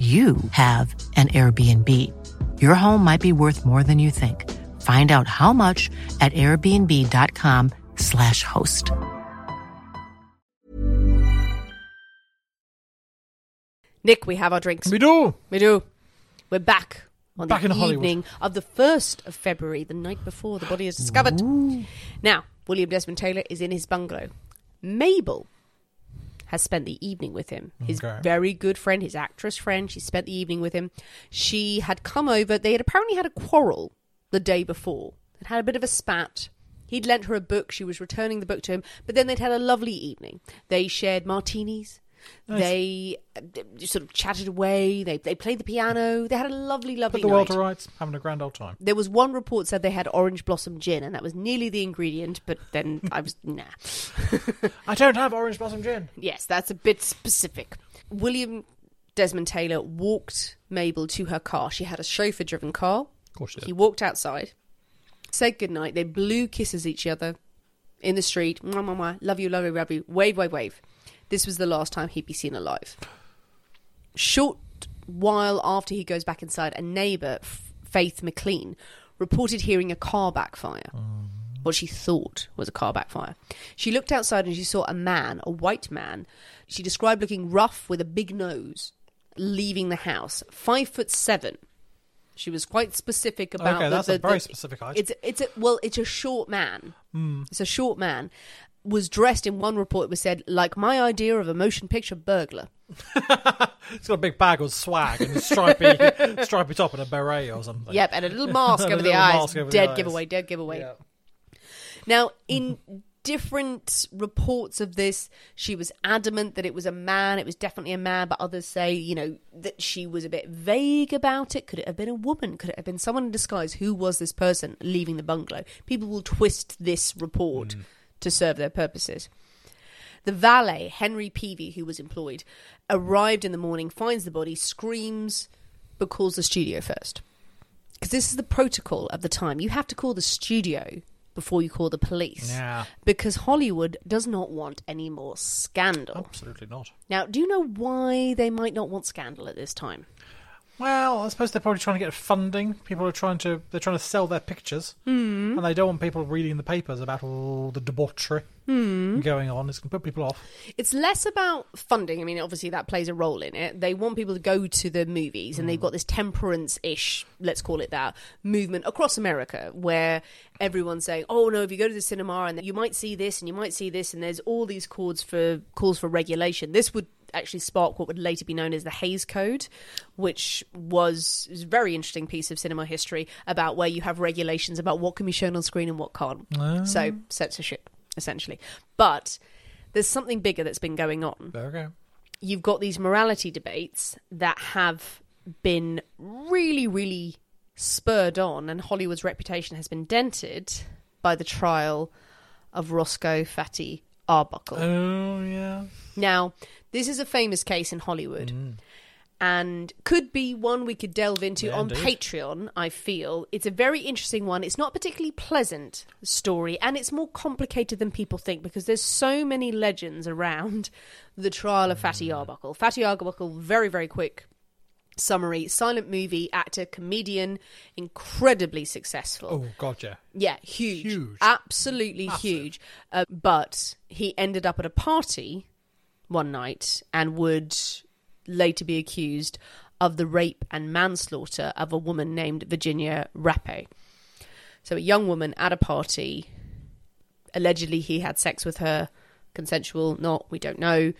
you have an Airbnb. Your home might be worth more than you think. Find out how much at airbnb.com/slash host. Nick, we have our drinks. We do. We do. We're back on Back the in Hollywood. evening of the 1st of February, the night before the body is discovered. Now, William Desmond Taylor is in his bungalow. Mabel has spent the evening with him. His Okay. very good friend, his actress friend. She spent the evening with him. She had come over. They had apparently had a quarrel the day before and had a bit of a spat. He'd lent her a book. She was returning the book to him. But then they'd had a lovely evening. They shared martinis. They uh, sort of chatted away. They they played the piano. They had a lovely, lovely Put the world to rights. Having a grand old time. There was one report said they had orange blossom gin, and that was nearly the ingredient. But then I was nah. I don't have orange blossom gin. Yes, that's a bit specific. William Desmond Taylor walked Mabel to her car. She had a chauffeur driven car. Of course she did. He walked outside, said goodnight. They blew kisses each other in the street. Mwah, mwah, mwah. Love you, love you, love you. Wave, wave, wave. This was the last time he'd be seen alive. Short while after he goes back inside, a neighbour, Faith McLean, reported hearing a car backfire. What she thought was a car backfire. She looked outside and she saw a man, a white man. She described looking rough with a big nose, leaving the house. Five foot seven. She was quite specific about. Okay, the- that's a very the- specific height. It's it's a, well, it's a short man. Hmm. It's a short man. Was dressed in one report. It was said like my idea of a motion picture burglar. It's got a big bag of swag and a stripy, stripy top and a beret or something. Yep, and a little mask over the eyes. over the dead eyes. giveaway. Dead giveaway. Yeah. Now, in different reports of this, she was adamant that it was a man. It was definitely a man, but others say, you know, that she was a bit vague about it. Could it have been a woman? Could it have been someone in disguise? Who was this person leaving the bungalow? People will twist this report mm. To serve their purposes. The valet, Henry Peavy, who was employed, arrived in the morning, finds the body, screams, but calls the studio first because this is the protocol of the time. You have to call the studio before you call the police. Yeah. Because Hollywood does not want any more scandal. Absolutely not. Now, do you know why they might not want scandal at this time? Well, I suppose they're probably trying to get funding. People are trying to they're trying to sell their pictures, Hmm. mm. and they don't want people reading the papers about all the debauchery Hmm. going on. It's going to put people off. It's less about funding. I mean, obviously that plays a role in it. They want people to go to the movies, and they've got this temperance-ish, let's call it that, movement across America where everyone's saying, "Oh no, if you go to the cinema, and you might see this, and you might see this," and there's all these calls for calls for regulation. This would actually spark what would later be known as the Hays Code, which was, was a very interesting piece of cinema history about where you have regulations about what can be shown on screen and what can't. Ah. So censorship, essentially. But there's something bigger that's been going on go. you've got these morality debates that have been really, really spurred on, and Hollywood's reputation has been dented by the trial of Roscoe Fatty Arbuckle. Oh yeah. Now, this is a famous case in Hollywood. And could be one we could delve into Yeah, on indeed. Patreon, I feel. It's a very interesting one. It's not a particularly pleasant story, and it's more complicated than people think because there's so many legends around the trial of Fatty Arbuckle. Fatty Arbuckle, very, very quick summary silent movie, actor, comedian, incredibly successful. Oh god, yeah. Yeah, huge. Huge. Absolutely huge. Uh, but he ended up at a party one night and would later be accused of the rape and manslaughter of a woman named Virginia Rappe. So, a young woman at a party, allegedly he had sex with her, consensual, not, we don't know,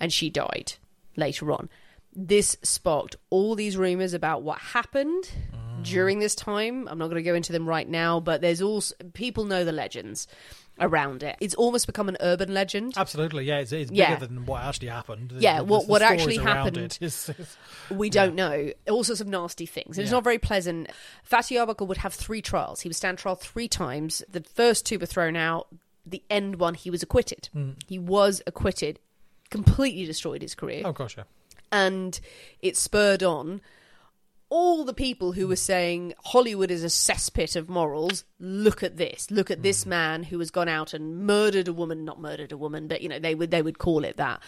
and she died later on. This sparked all these rumors about what happened mm. During this time. I'm not going to go into them right now, but there's also people know the legends around it. It's almost become an urban legend. Absolutely, yeah. It's, it's bigger Yeah. than what actually happened. Yeah, the- what- the what actually happened. it is- is- We don't know. All sorts of nasty things. And It's Yeah. not very pleasant. Fatty Arbuckle would have three trials. He would stand trial three times. The first two were thrown out. The end one, he was acquitted. Hmm. He was acquitted. Completely destroyed his career. oh gosh, yeah. and it spurred on all the people who were saying Hollywood is a cesspit of morals. Look at this. Look at this man who has gone out and murdered a woman, not murdered a woman, but you know they would they would call it that.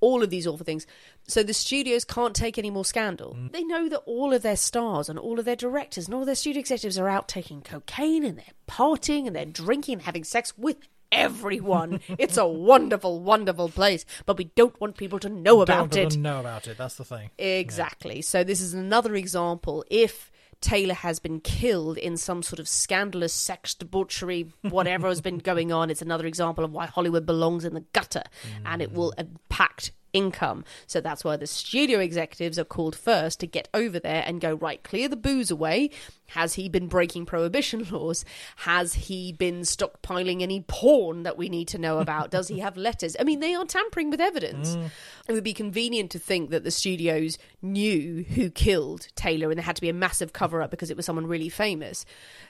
all of these awful things. So the studios can't take any more scandal. Mm. They know that all of their stars and all of their directors and all their studio executives are out taking cocaine and they're partying and they're drinking and having sex with everyone. it's a wonderful, wonderful place, but we don't want people to know Don't about it. know about it. That's the thing. Exactly. So this is another example. If Taylor has been killed in some sort of scandalous sex debauchery, whatever has been going on, it's another example of why Hollywood belongs in the gutter and it will mm. impact income. So that's why the studio executives are called first to get over there and go, right, clear the booze away. Has he been breaking prohibition laws? Has he been stockpiling any porn that we need to know about? Does he have letters? I mean, they are tampering with evidence. Mm. It would be convenient to think that the studios knew who killed Taylor and there had to be a massive cover up because it was someone really famous.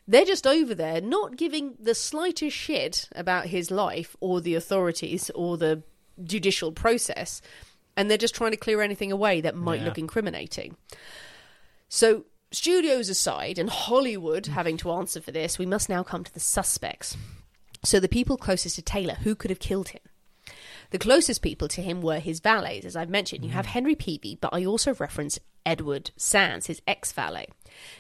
They're just over there not giving the slightest shit about his life or the authorities or the judicial process. And they're just trying to clear anything away that might Yeah. look incriminating. So, studios aside, and Hollywood having to answer for this, we must now come to the suspects. So, the people closest to Taylor, who could have killed him? The closest people to him were his valets, as I've mentioned. You mm. have Henry Peavy, but I also reference Edward Sands, his ex valet.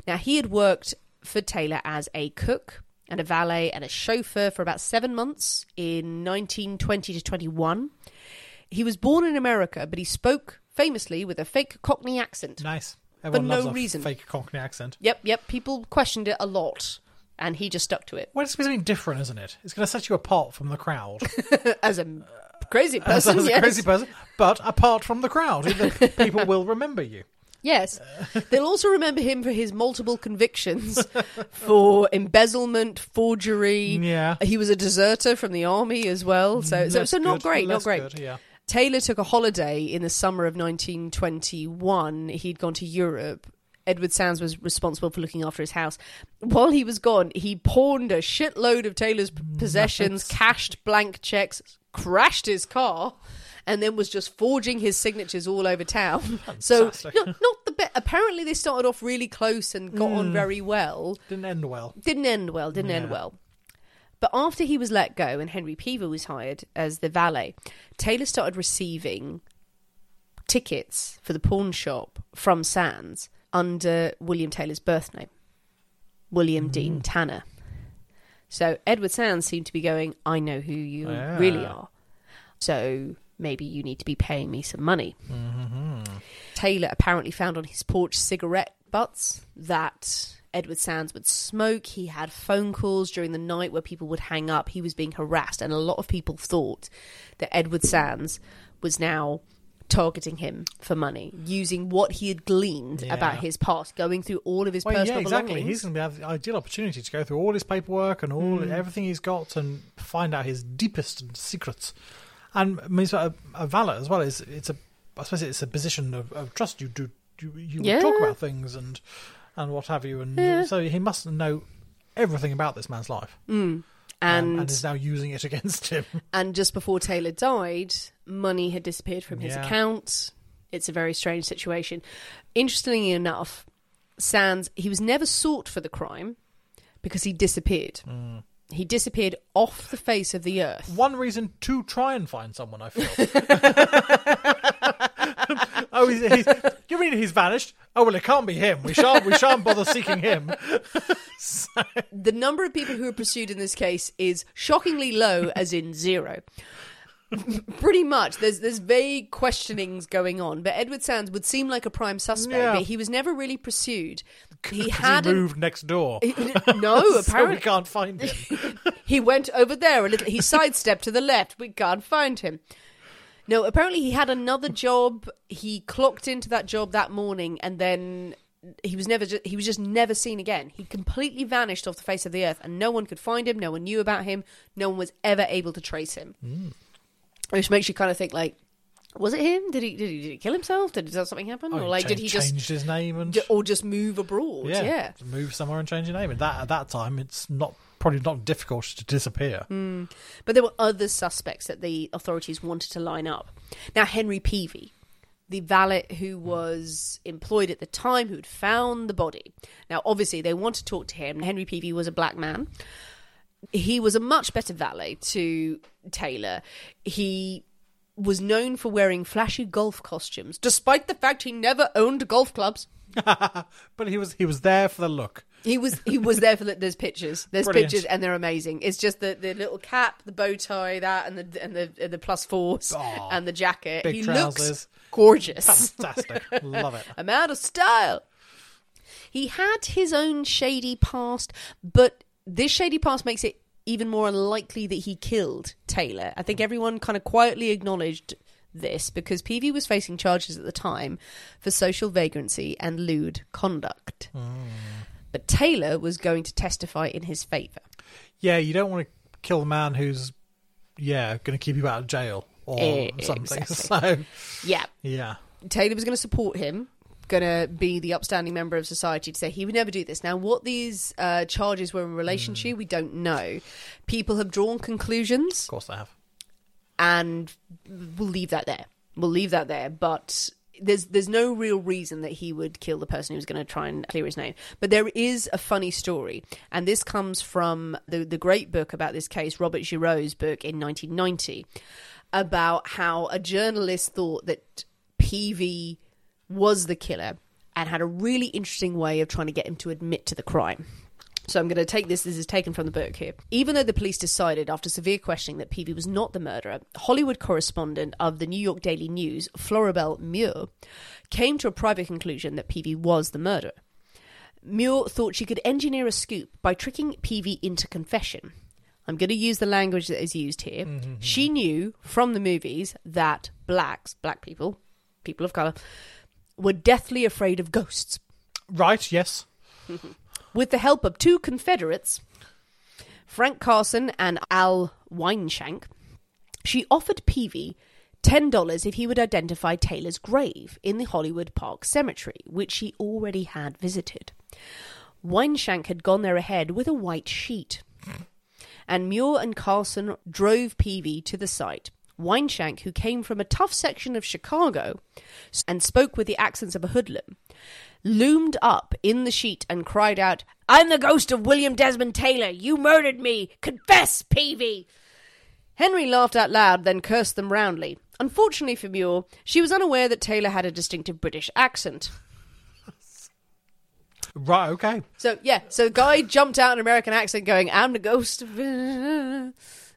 Now, he had worked for Taylor as a cook and a valet and a chauffeur for about seven months in 1920 to 21. He was born in America, but he spoke famously with a fake Cockney accent. Nice. Everyone no loves a reason. fake Cockney accent. Yep, yep. People questioned it a lot, and he just stuck to it. Well, it's something different, isn't it? It's going to set you apart from the crowd. As a crazy person, As person, a yes. crazy person, but apart from the crowd, people will remember you. Yes. They'll also remember him for his multiple convictions for embezzlement, forgery. Yeah. He was a deserter from the army as well. So mm, so, Less so not good, great, not great. good, yeah. Taylor took a holiday in the summer of 1921. He'd gone to Europe. Edward Sands was responsible for looking after his house. While he was gone, he pawned a shitload of Taylor's p- mm, possessions, cashed blank checks, crashed his car, and then was just forging his signatures all over town. So, not, not the best. Apparently, they started off really close and got Hmm. on very well Didn't end well. didn't end well, didn't end well. But after he was let go and Henry Peavy was hired as the valet, Taylor started receiving tickets for the pawn shop from Sands under William Taylor's birth name, William Deane-Tanner. So Edward Sands seemed to be going, I know who you Yeah. really are. So maybe you need to be paying me some money. Taylor apparently found on his porch cigarette butts that Edward Sands would smoke. He had phone calls during the night where people would hang up. He was being harassed, and a lot of people thought that Edward Sands was now targeting him for money, using what he had gleaned Yeah. about his past, going through all of his Well, personal yeah, exactly. belongings. He's going to have the ideal opportunity to go through all his paperwork and all Hmm. everything he's got and find out his deepest secrets. And I mean, a, a valet as well is it's a I suppose it's a position of, of trust. You do you, you Yeah. talk about things and and what have you, and so he must know everything about this man's life, um, and and is now using it against him. And just before Taylor died, money had disappeared from his Yeah. account. It's a very strange situation. Interestingly enough, Sands, he was never sought for the crime because he disappeared. Mm. He disappeared off the face of the earth. One reason to try and find someone, I feel. oh, he's, he's, you mean he's vanished? Oh well, it can't be him. We shan't. We shan't bother seeking him. The number of people who are pursued in this case is shockingly low, as in zero. Pretty much, there's there's vague questionings going on, but Edward Sands would seem like a prime suspect, Yeah. but he was never really pursued. He had he moved next door. no, so apparently we can't find him. He went over there a little. He sidestepped to the left. We can't find him. No, apparently he had another job. He clocked into that job that morning, and then he was never. Ju- he was just never seen again. He completely vanished off the face of the earth, and no one could find him. No one knew about him. No one was ever able to trace him. Hmm. Which makes you kind of think, like, was it him? Did he? Did he, did he kill himself? Did, did something happen? Oh, or like, did he changed just? his name and Or just move abroad? yeah, yeah. move somewhere and change your name? And that at that time, it's not probably not difficult to disappear. Hmm. But there were other suspects that the authorities wanted to line up. Now, Henry Peavy, the valet who hmm. was employed at the time, who'd found the body. Now, obviously, they want to talk to him. Henry Peavy was a black man. He was a much better valet to Taylor. He was known for wearing flashy golf costumes, despite the fact he never owned golf clubs. but he was he was there for the look. He was he was there for the, there's pictures there's Brilliant. pictures and they're amazing. It's just the, the little cap, the bow tie, that and the and the and the plus fours Aw, and the jacket. he trousers. looks gorgeous. Fantastic, love it. I'm out of style. He had his own shady past, but this shady past makes it even more unlikely that he killed Taylor. I think everyone kind of quietly acknowledged this because Peavy was facing charges at the time for social vagrancy and lewd conduct. But Taylor was going to testify in his favour. Yeah, you don't want to kill the man who's yeah going to keep you out of jail or Eh, something. So Yeah, yeah, Taylor was going to support him, going to be the upstanding member of society to say he would never do this. Now, what these uh, charges were in relation to, we don't know. People have drawn conclusions, of course they have. and we'll leave that there. We'll leave that there. But there's there's no real reason that he would kill the person who was going to try and clear his name. But there is a funny story, and this comes from the the great book about this case, Robert Giroux's book in 1990, about how a journalist thought that Peavy was the killer and had a really interesting way of trying to get him to admit to the crime. So I'm going to take this. This is taken from the book here. Even though the police decided after severe questioning that Peavy was not the murderer, Hollywood correspondent of the New York Daily News, Florabel Muir, came to a private conclusion that Peavy was the murderer. Muir thought she could engineer a scoop by tricking Peavy into confession. I'm going to use the language that is used here. Mm-hmm, mm-hmm. She knew from the movies that blacks, black people, people of colour, were deathly afraid of ghosts. Right? Yes. With the help of two Confederates, Frank Carson and Al Weinshank, she offered Peavy $10 if he would identify Taylor's grave in the Hollywood Park Cemetery, which he already had visited. Weinshank had gone there ahead with a white sheet. And Muir and Carson drove Peavy to the site. Weinshank, who came from a tough section of Chicago and spoke with the accents of a hoodlum, loomed up in the sheet and cried out, I'm the ghost of William Desmond Taylor. You murdered me. Confess, Peavy. Henry laughed out loud, then cursed them roundly. Unfortunately for Muir, she was unaware that Taylor had a distinctive British accent. Right. Okay. So, yeah, so the guy jumped out in an American accent going, I'm the ghost of.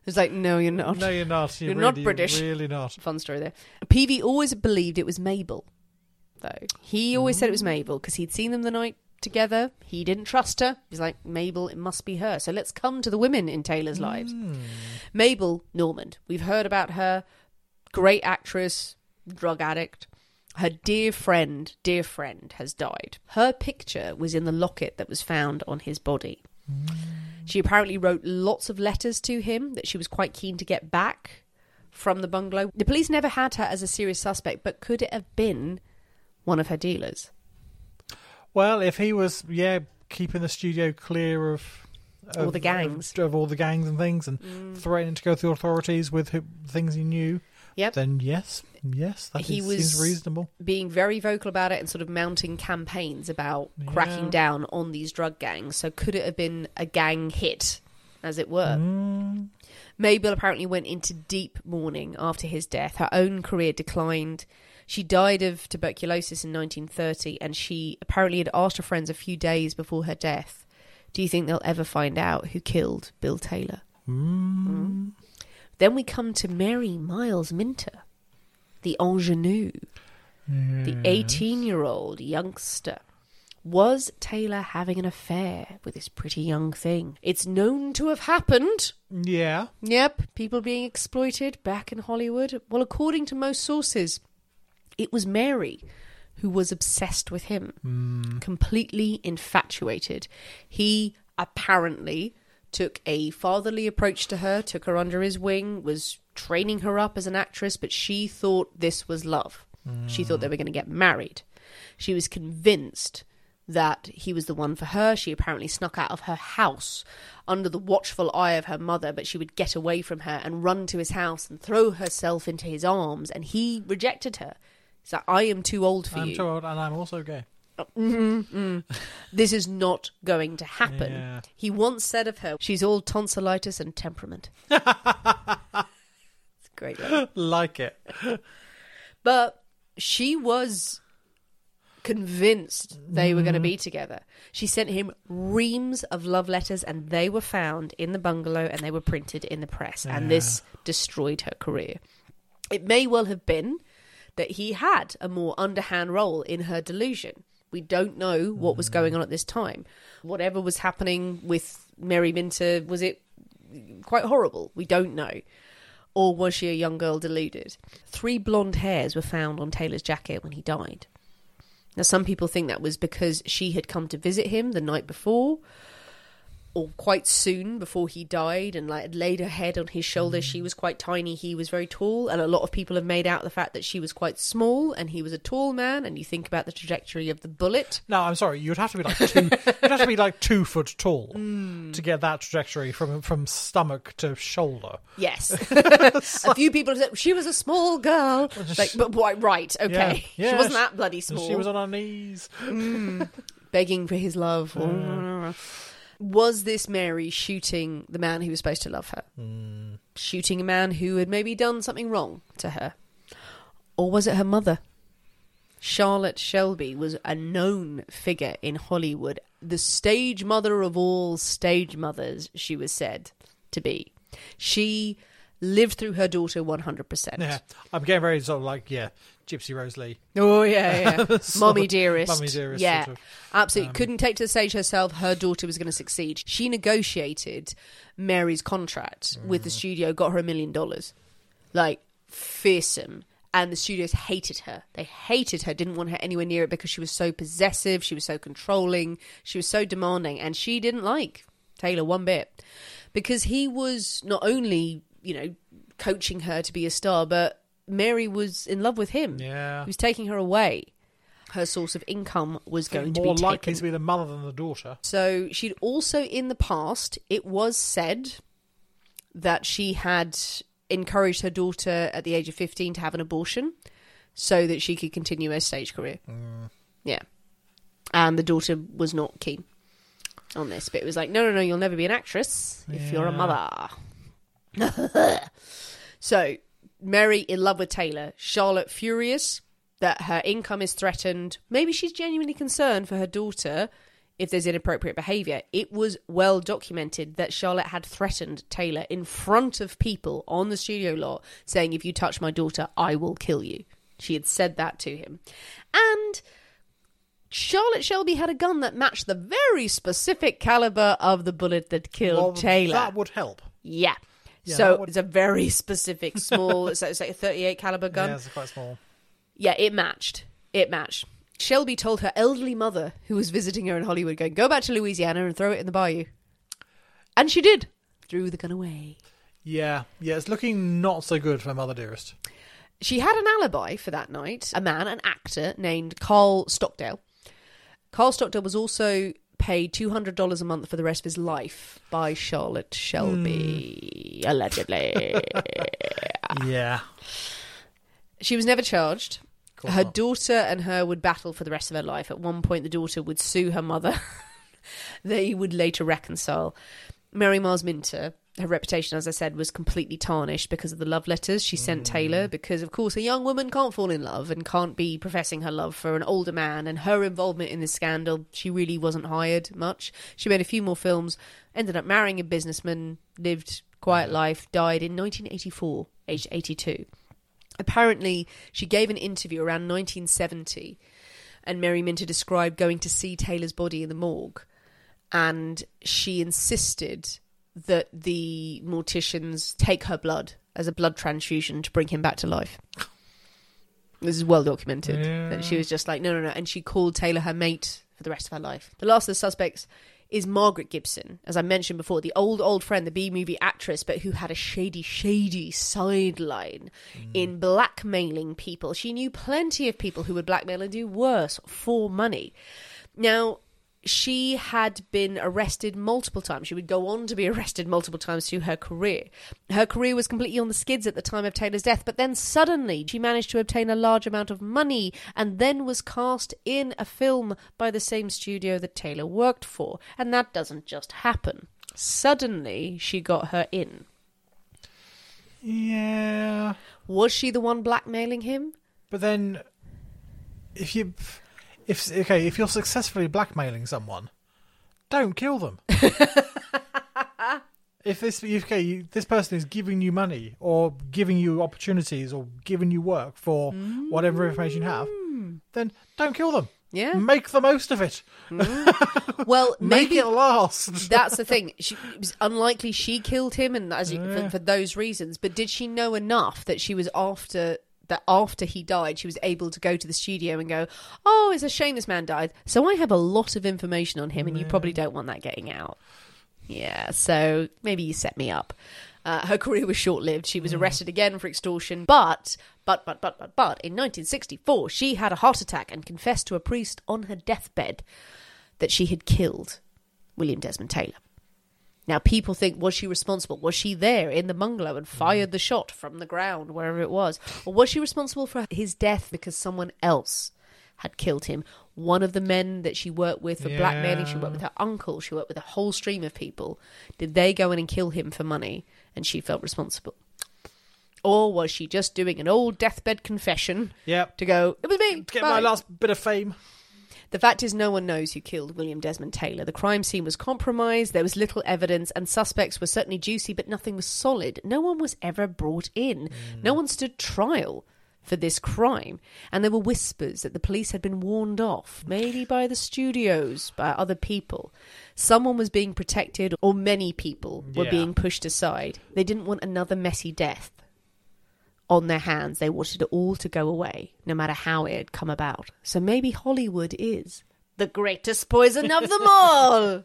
It's like, no, you're not. No, you're not. You're, You're not really- British. Really not. Fun story there. Peavy always believed it was Mabel, though. He always said it was mm. Mabel because he'd seen them the night together. He didn't trust her. He's like, Mabel, it must be her. So let's come to the women in Taylor's mm. lives. Mabel Normand. We've heard about her. Great actress, drug addict. Her dear friend, dear friend, has died. Her picture was in the locket that was found on his body. She apparently wrote lots of letters to him that she was quite keen to get back from the bungalow. The police never had her as a serious suspect, but could it have been one of her dealers? Well, if he was, yeah, keeping the studio clear of, All the gangs. of, of all the gangs and things, and mm. threatening to go to the authorities with who, things he knew, Yep. then yes, yes, that He is- was- seems reasonable. being very vocal about it and sort of mounting campaigns about cracking down on these drug gangs. So could it have been a gang hit, as it were? Mabel apparently went into deep mourning after his death. Her own career declined. She died of tuberculosis in 1930, and she apparently had asked her friends a few days before her death, "Do you think they'll ever find out who killed Bill Taylor?" Mm. Then we come to Mary Miles Minter, the ingenue, the 18 year old youngster. Was Taylor having an affair with this pretty young thing? It's known to have happened. Yeah, Yep, people being exploited back in Hollywood. Well, according to most sources, it was Mary who was obsessed with him, hmm. completely infatuated. He apparently took a fatherly approach to her, took her under his wing, was training her up as an actress, but she thought this was love. She thought they were going to get married. She was convinced that he was the one for her. She apparently snuck out of her house under the watchful eye of her mother, but she would get away from her and run to his house and throw herself into his arms, and he rejected her. He's like, I am too old for I'm you. too old, and I'm also gay. This is not going to happen. Yeah. He once said of her, she's all tonsillitis and temperament. it's great line. like it. But she was convinced they were going to Mm. be together. She sent him reams of love letters, and they were found in the bungalow and they were printed in the press. And this destroyed her career. It may well have been that he had a more underhand role in her delusion. We don't know what was going mm. on at this time. Whatever was happening with Mary Minter, was it quite horrible? We don't know. Or was she a young girl deluded? Three blonde hairs were found on Taylor's jacket when he died. Now, some people think that was because she had come to visit him the night before, or quite soon before he died, and like laid her head on his shoulder. She was quite tiny, he was very tall, and a lot of people have made out the fact that she was quite small and he was a tall man. And you think about the trajectory of the bullet. No, I'm sorry. You'd have to be like two. you'd have to be like two foot tall Mm. to get that trajectory from from stomach to shoulder. Yes, a few people have said she was a small girl. Like, but why? Right? Okay, Yeah, she wasn't that bloody small. She was on her knees. begging for his love. Was this Mary shooting the man who was supposed to love her? Shooting a man who had maybe done something wrong to her? Or was it her mother? Charlotte Shelby was a known figure in Hollywood, the stage mother of all stage mothers, she was said to be. She lived through her daughter 100%. Yeah, I'm getting very sort of like yeah, Gypsy Rose Lee. Oh yeah, yeah. Mommy dearest. Mummy Dearest, Yeah, sort of. absolutely. Um, Couldn't take to the stage herself. Her daughter was going to succeed. She negotiated Mary's contract with the mm. studio, got her a million dollars, like fearsome. And the studios hated her. They hated her. Didn't want her anywhere near it because she was so possessive. She was so controlling. She was so demanding, and she didn't like Taylor one bit because he was not only you know coaching her to be a star, but Mary was in love with him. Yeah. He was taking her away. Her source of income was going to be More taken. likely to be the mother than the daughter. So she'd also, in the past, it was said that she had encouraged her daughter at the age of 15 to have an abortion so that she could continue her stage career. Mm. Yeah. And the daughter was not keen on this, but it was like, no, no, no, you'll never be an actress if you're a mother. so, Mary in love with Taylor, Charlotte furious that her income is threatened. Maybe she's genuinely concerned for her daughter if there's inappropriate behavior. It was well documented that Charlotte had threatened Taylor in front of people on the studio lot, saying, If you touch my daughter, I will kill you. She had said that to him. And Charlotte Shelby had a gun that matched the very specific caliber of the bullet that killed Well, Taylor. That would help. Yeah. Yeah, so would- it's a very specific, small. it's, like, it's like a 38 caliber gun. Yeah, it's quite small. Yeah, it matched. It matched. Shelby told her elderly mother, who was visiting her in Hollywood, going, "Go back to Louisiana and throw it in the bayou." And she did. Threw the gun away. Yeah, yeah, it's looking not so good for my Mother Dearest. She had an alibi for that night. A man, an actor named Carl Stockdale. Carl Stockdale was also paid two hundred dollars a month for the rest of his life by Charlotte Shelby, hmm. allegedly. Yeah. She was never charged. course Her not. daughter and her would battle for the rest of her life. At one point, the daughter would sue her mother. they would later reconcile. Mary Miles Minter, her reputation, as I said, was completely tarnished because of the love letters she sent mm. Taylor. Because, of course, a young woman can't fall in love and can't be professing her love for an older man. And her involvement in this scandal, she really wasn't hired much. She made a few more films, ended up marrying a businessman, lived quiet life, died in 1984, aged 82 apparently she gave an interview around 1970 and mary minter described going to see taylor's body in the morgue and she insisted that the morticians take her blood as a blood transfusion to bring him back to life this is well documented that she was just like no no no and she called taylor her mate for the rest of her life the last of the suspects is Margaret Gibson, as I mentioned before, the old, old friend, the B movie actress, but who had a shady, shady sideline in blackmailing people. She knew plenty of people who would blackmail and do worse for money. Now, she had been arrested multiple times. She would go on to be arrested multiple times through her career. Her career was completely on the skids at the time of Taylor's death, but then suddenly she managed to obtain a large amount of money and then was cast in a film by the same studio that Taylor worked for. And that doesn't just happen. Suddenly she got her in. Yeah. Was she the one blackmailing him? But then, if you, if okay, if you're successfully blackmailing someone, don't kill them. if this okay, you, this person is giving you money or giving you opportunities or giving you work for whatever information you have, mm. then don't kill them. Yeah. make the most of it. Mm. Well, Make maybe it last. that's the thing. She, it was unlikely she killed him, and as you, for, for those reasons. But did she know enough that she was after that after he died, she was able to go to the studio and go, "Oh, it's a shame this man died." So I have a lot of information on him, and you probably don't want that getting out. Yeah, so maybe you set me up. Uh, her career was short lived. She was arrested again for extortion, but, but, but, but, but, but, in 1964, she had a heart attack and confessed to a priest on her deathbed that she had killed William Desmond Taylor. Now, people think, was she responsible? Was she there in the bungalow and mm. fired the shot from the ground, wherever it was? Or was she responsible for his death because someone else had killed him? One of the men that she worked with for blackmailing, she worked with her uncle, she worked with a whole stream of people. Did they go in and kill him for money and she felt responsible? Or was she just doing an old deathbed confession Yep. to go, it was me? To get bye." my last bit of fame. The fact is, no one knows who killed William Desmond Taylor. The crime scene was compromised, there was little evidence, and suspects were certainly juicy, but nothing was solid. No one was ever brought in. No mm. one stood trial for this crime. And there were whispers that the police had been warned off, maybe by the studios, by other people. Someone was being protected, or many people were Yeah. being pushed aside. They didn't want another messy death on their hands. They wanted it all to go away, no matter how it had come about. So maybe Hollywood is the greatest poison of them all.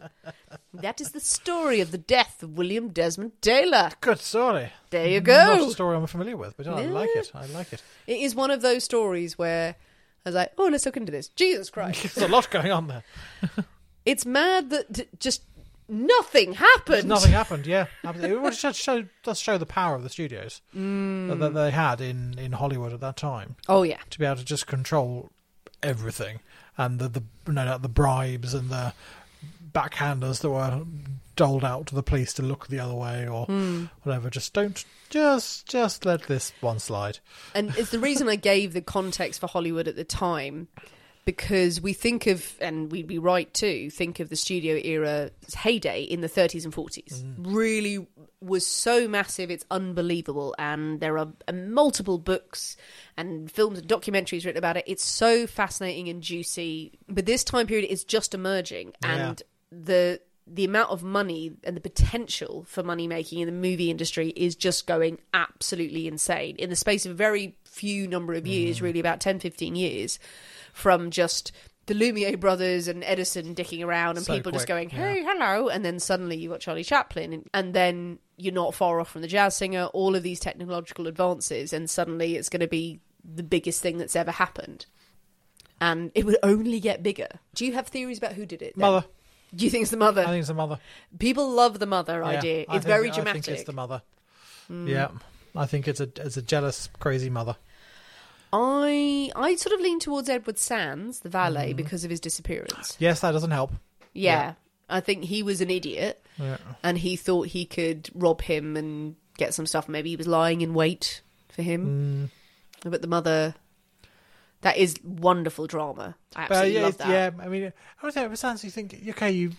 that is the story of the death of William Desmond Taylor. Good story. There you go. Not a story I'm familiar with, but I Yeah. like it. I like it. It is one of those stories where I was like, oh, let's look into this. Jesus Christ. There's a lot going on there. it's mad that just nothing happened. Nothing happened. Yeah, it just show, does show the power of the studios mm. that, that they had in, in Hollywood at that time Oh, yeah. to be able to just control everything and the the no doubt the bribes and the backhanders that were doled out to the police to look the other way or hmm. whatever. Just don't just just let this one slide. And it's the reason I gave the context for Hollywood at the time because we think of, and we'd be right too, think of the studio era heyday in the 30s and 40s. Mm. Really was so massive, it's unbelievable. And there are multiple books and films and documentaries written about it. It's so fascinating and juicy. But this time period is just emerging. And the the amount of money and the potential for money making in the movie industry is just going absolutely insane in the space of a very few number of Mm. years really about 10 15 years from just the Lumiere brothers and Edison dicking around and So people just going hey hello and then suddenly you've got Charlie Chaplin and, and then you're not far off from the jazz singer all of these technological advances and suddenly it's going to be the biggest thing that's ever happened and it would only get bigger do you have theories about who did it then? Mother, Do you think it's the mother? I think it's the mother. People love the mother Yeah, idea. It's think- very I dramatic. think it's the mother. Yeah, I think it's a it's a jealous, crazy mother. I I sort of lean towards Edward Sands, the valet, Mm-hmm. because of his disappearance. Yes, that doesn't help. Yeah, I think he was an idiot, Yeah. and he thought he could rob him and get some stuff. Maybe he was lying in wait for him. Mm. But the mother, that is wonderful drama. I But absolutely yeah, love it's- that. yeah. I mean, I think it sounds. You think okay, you. I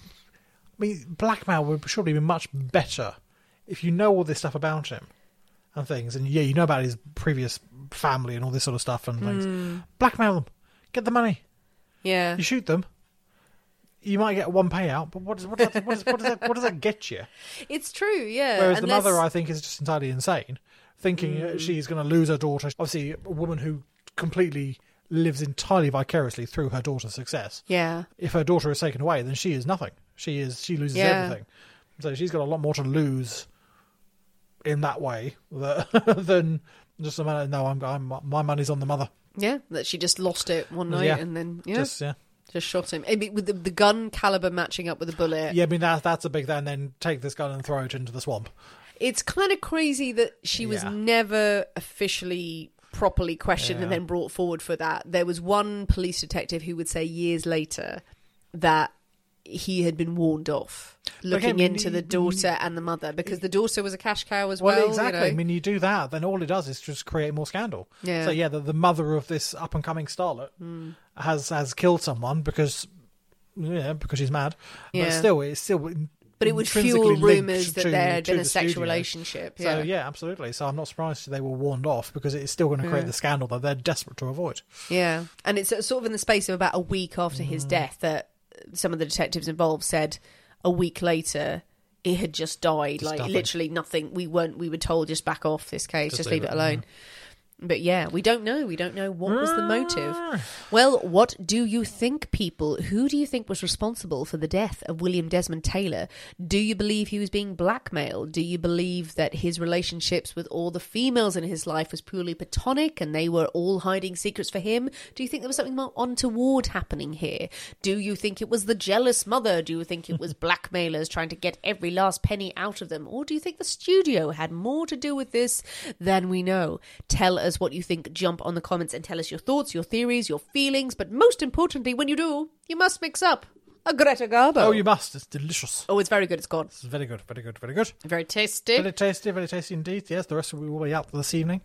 mean, blackmail would surely be much better if you know all this stuff about him and things, and yeah, you know about his previous family and all this sort of stuff and things. Hmm. Blackmail them, get the money. Yeah, You shoot them. You might get one payout, but what does what does that, what does, what does that, what does that get you? it's true. Yeah, Whereas the mother, I think, is just entirely insane, thinking Mm. she's going to lose her daughter. Obviously, a woman who completely lives entirely vicariously through her daughter's success. yeah, If her daughter is taken away, then she is nothing. She is she loses Yeah. everything. So she's got a lot more to lose in that way that, than just a matter. No, I'm, I'm my money's on the mother. yeah, that she just lost it one night Yeah. and then yeah, Just yeah, just shot him. I mean, with the, the gun caliber matching up with the bullet. yeah. I mean that's that's a big. And then take this gun and throw it into the swamp. It's kind of crazy that she was Yeah. never officially properly questioned and Yeah. then brought forward for that. There was one police detective who would say years later that he had been warned off looking mean, into the daughter and the mother because the daughter was a cash cow as well. Well, you exactly. know. I mean, you do that, then all it does is just create more scandal. Yeah. So yeah, the, the mother of this up and coming starlet has has killed someone because yeah, because she's mad. But Yeah. still, it's still. but it would fuel rumours that there had been a sexual studio. relationship. So Yeah. yeah, absolutely. So I'm not surprised they were warned off because it's still going to create the scandal that they're desperate to avoid. Yeah, and it's sort of in the space of about a week after his Mm. death that some of the detectives involved said a week later it had just died. Just like nothing. literally nothing. We weren't. We were told just back off this case. Just, Just leave leave it it, mm-hmm. alone. But yeah, we don't know. We don't know what was the motive. Ah. Well, what do you think, people? Who do you think was responsible for the death of William Desmond Taylor? Do you believe he was being blackmailed? Do you believe that his relationships with all the females in his life was purely platonic and they were all hiding secrets for him? Do you think there was something more untoward happening here? Do you think it was the jealous mother? Do you think it was blackmailers trying to get every last penny out of them? Or do you think the studio had more to do with this than we know? Tell us what you think. Jump on the comments and tell us your thoughts, your theories, your feelings. But most importantly, when you do, you must mix up a Greta Garbo. Oh, you must. It's delicious. Oh, it's very good. It's gone. It's very good. Very good. Very good. Very tasty. Very tasty. Very tasty indeed. Yes, the rest will be all out this evening.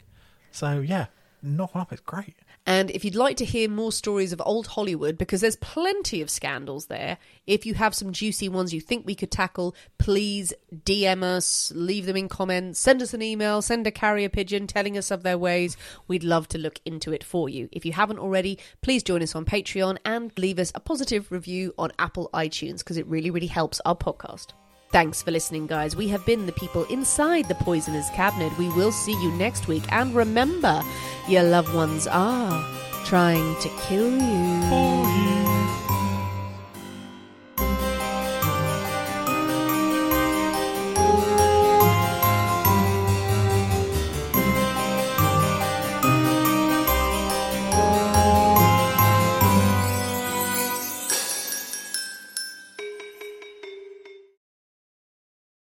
So yeah, knock one up. It's great. And if you'd like to hear more stories of old Hollywood, because there's plenty of scandals there, if you have some juicy ones you think we could tackle, please DM us, leave them in comments, send us an email, send a carrier pigeon telling us of their ways. We'd love to look into it for you. If you haven't already, please join us on Patreon and leave us a positive review on Apple iTunes because it really, really helps our podcast. Thanks for listening, guys. We have been the people inside the Poisoners' Cabinet. We will see you next week. And remember, your loved ones are trying to kill you.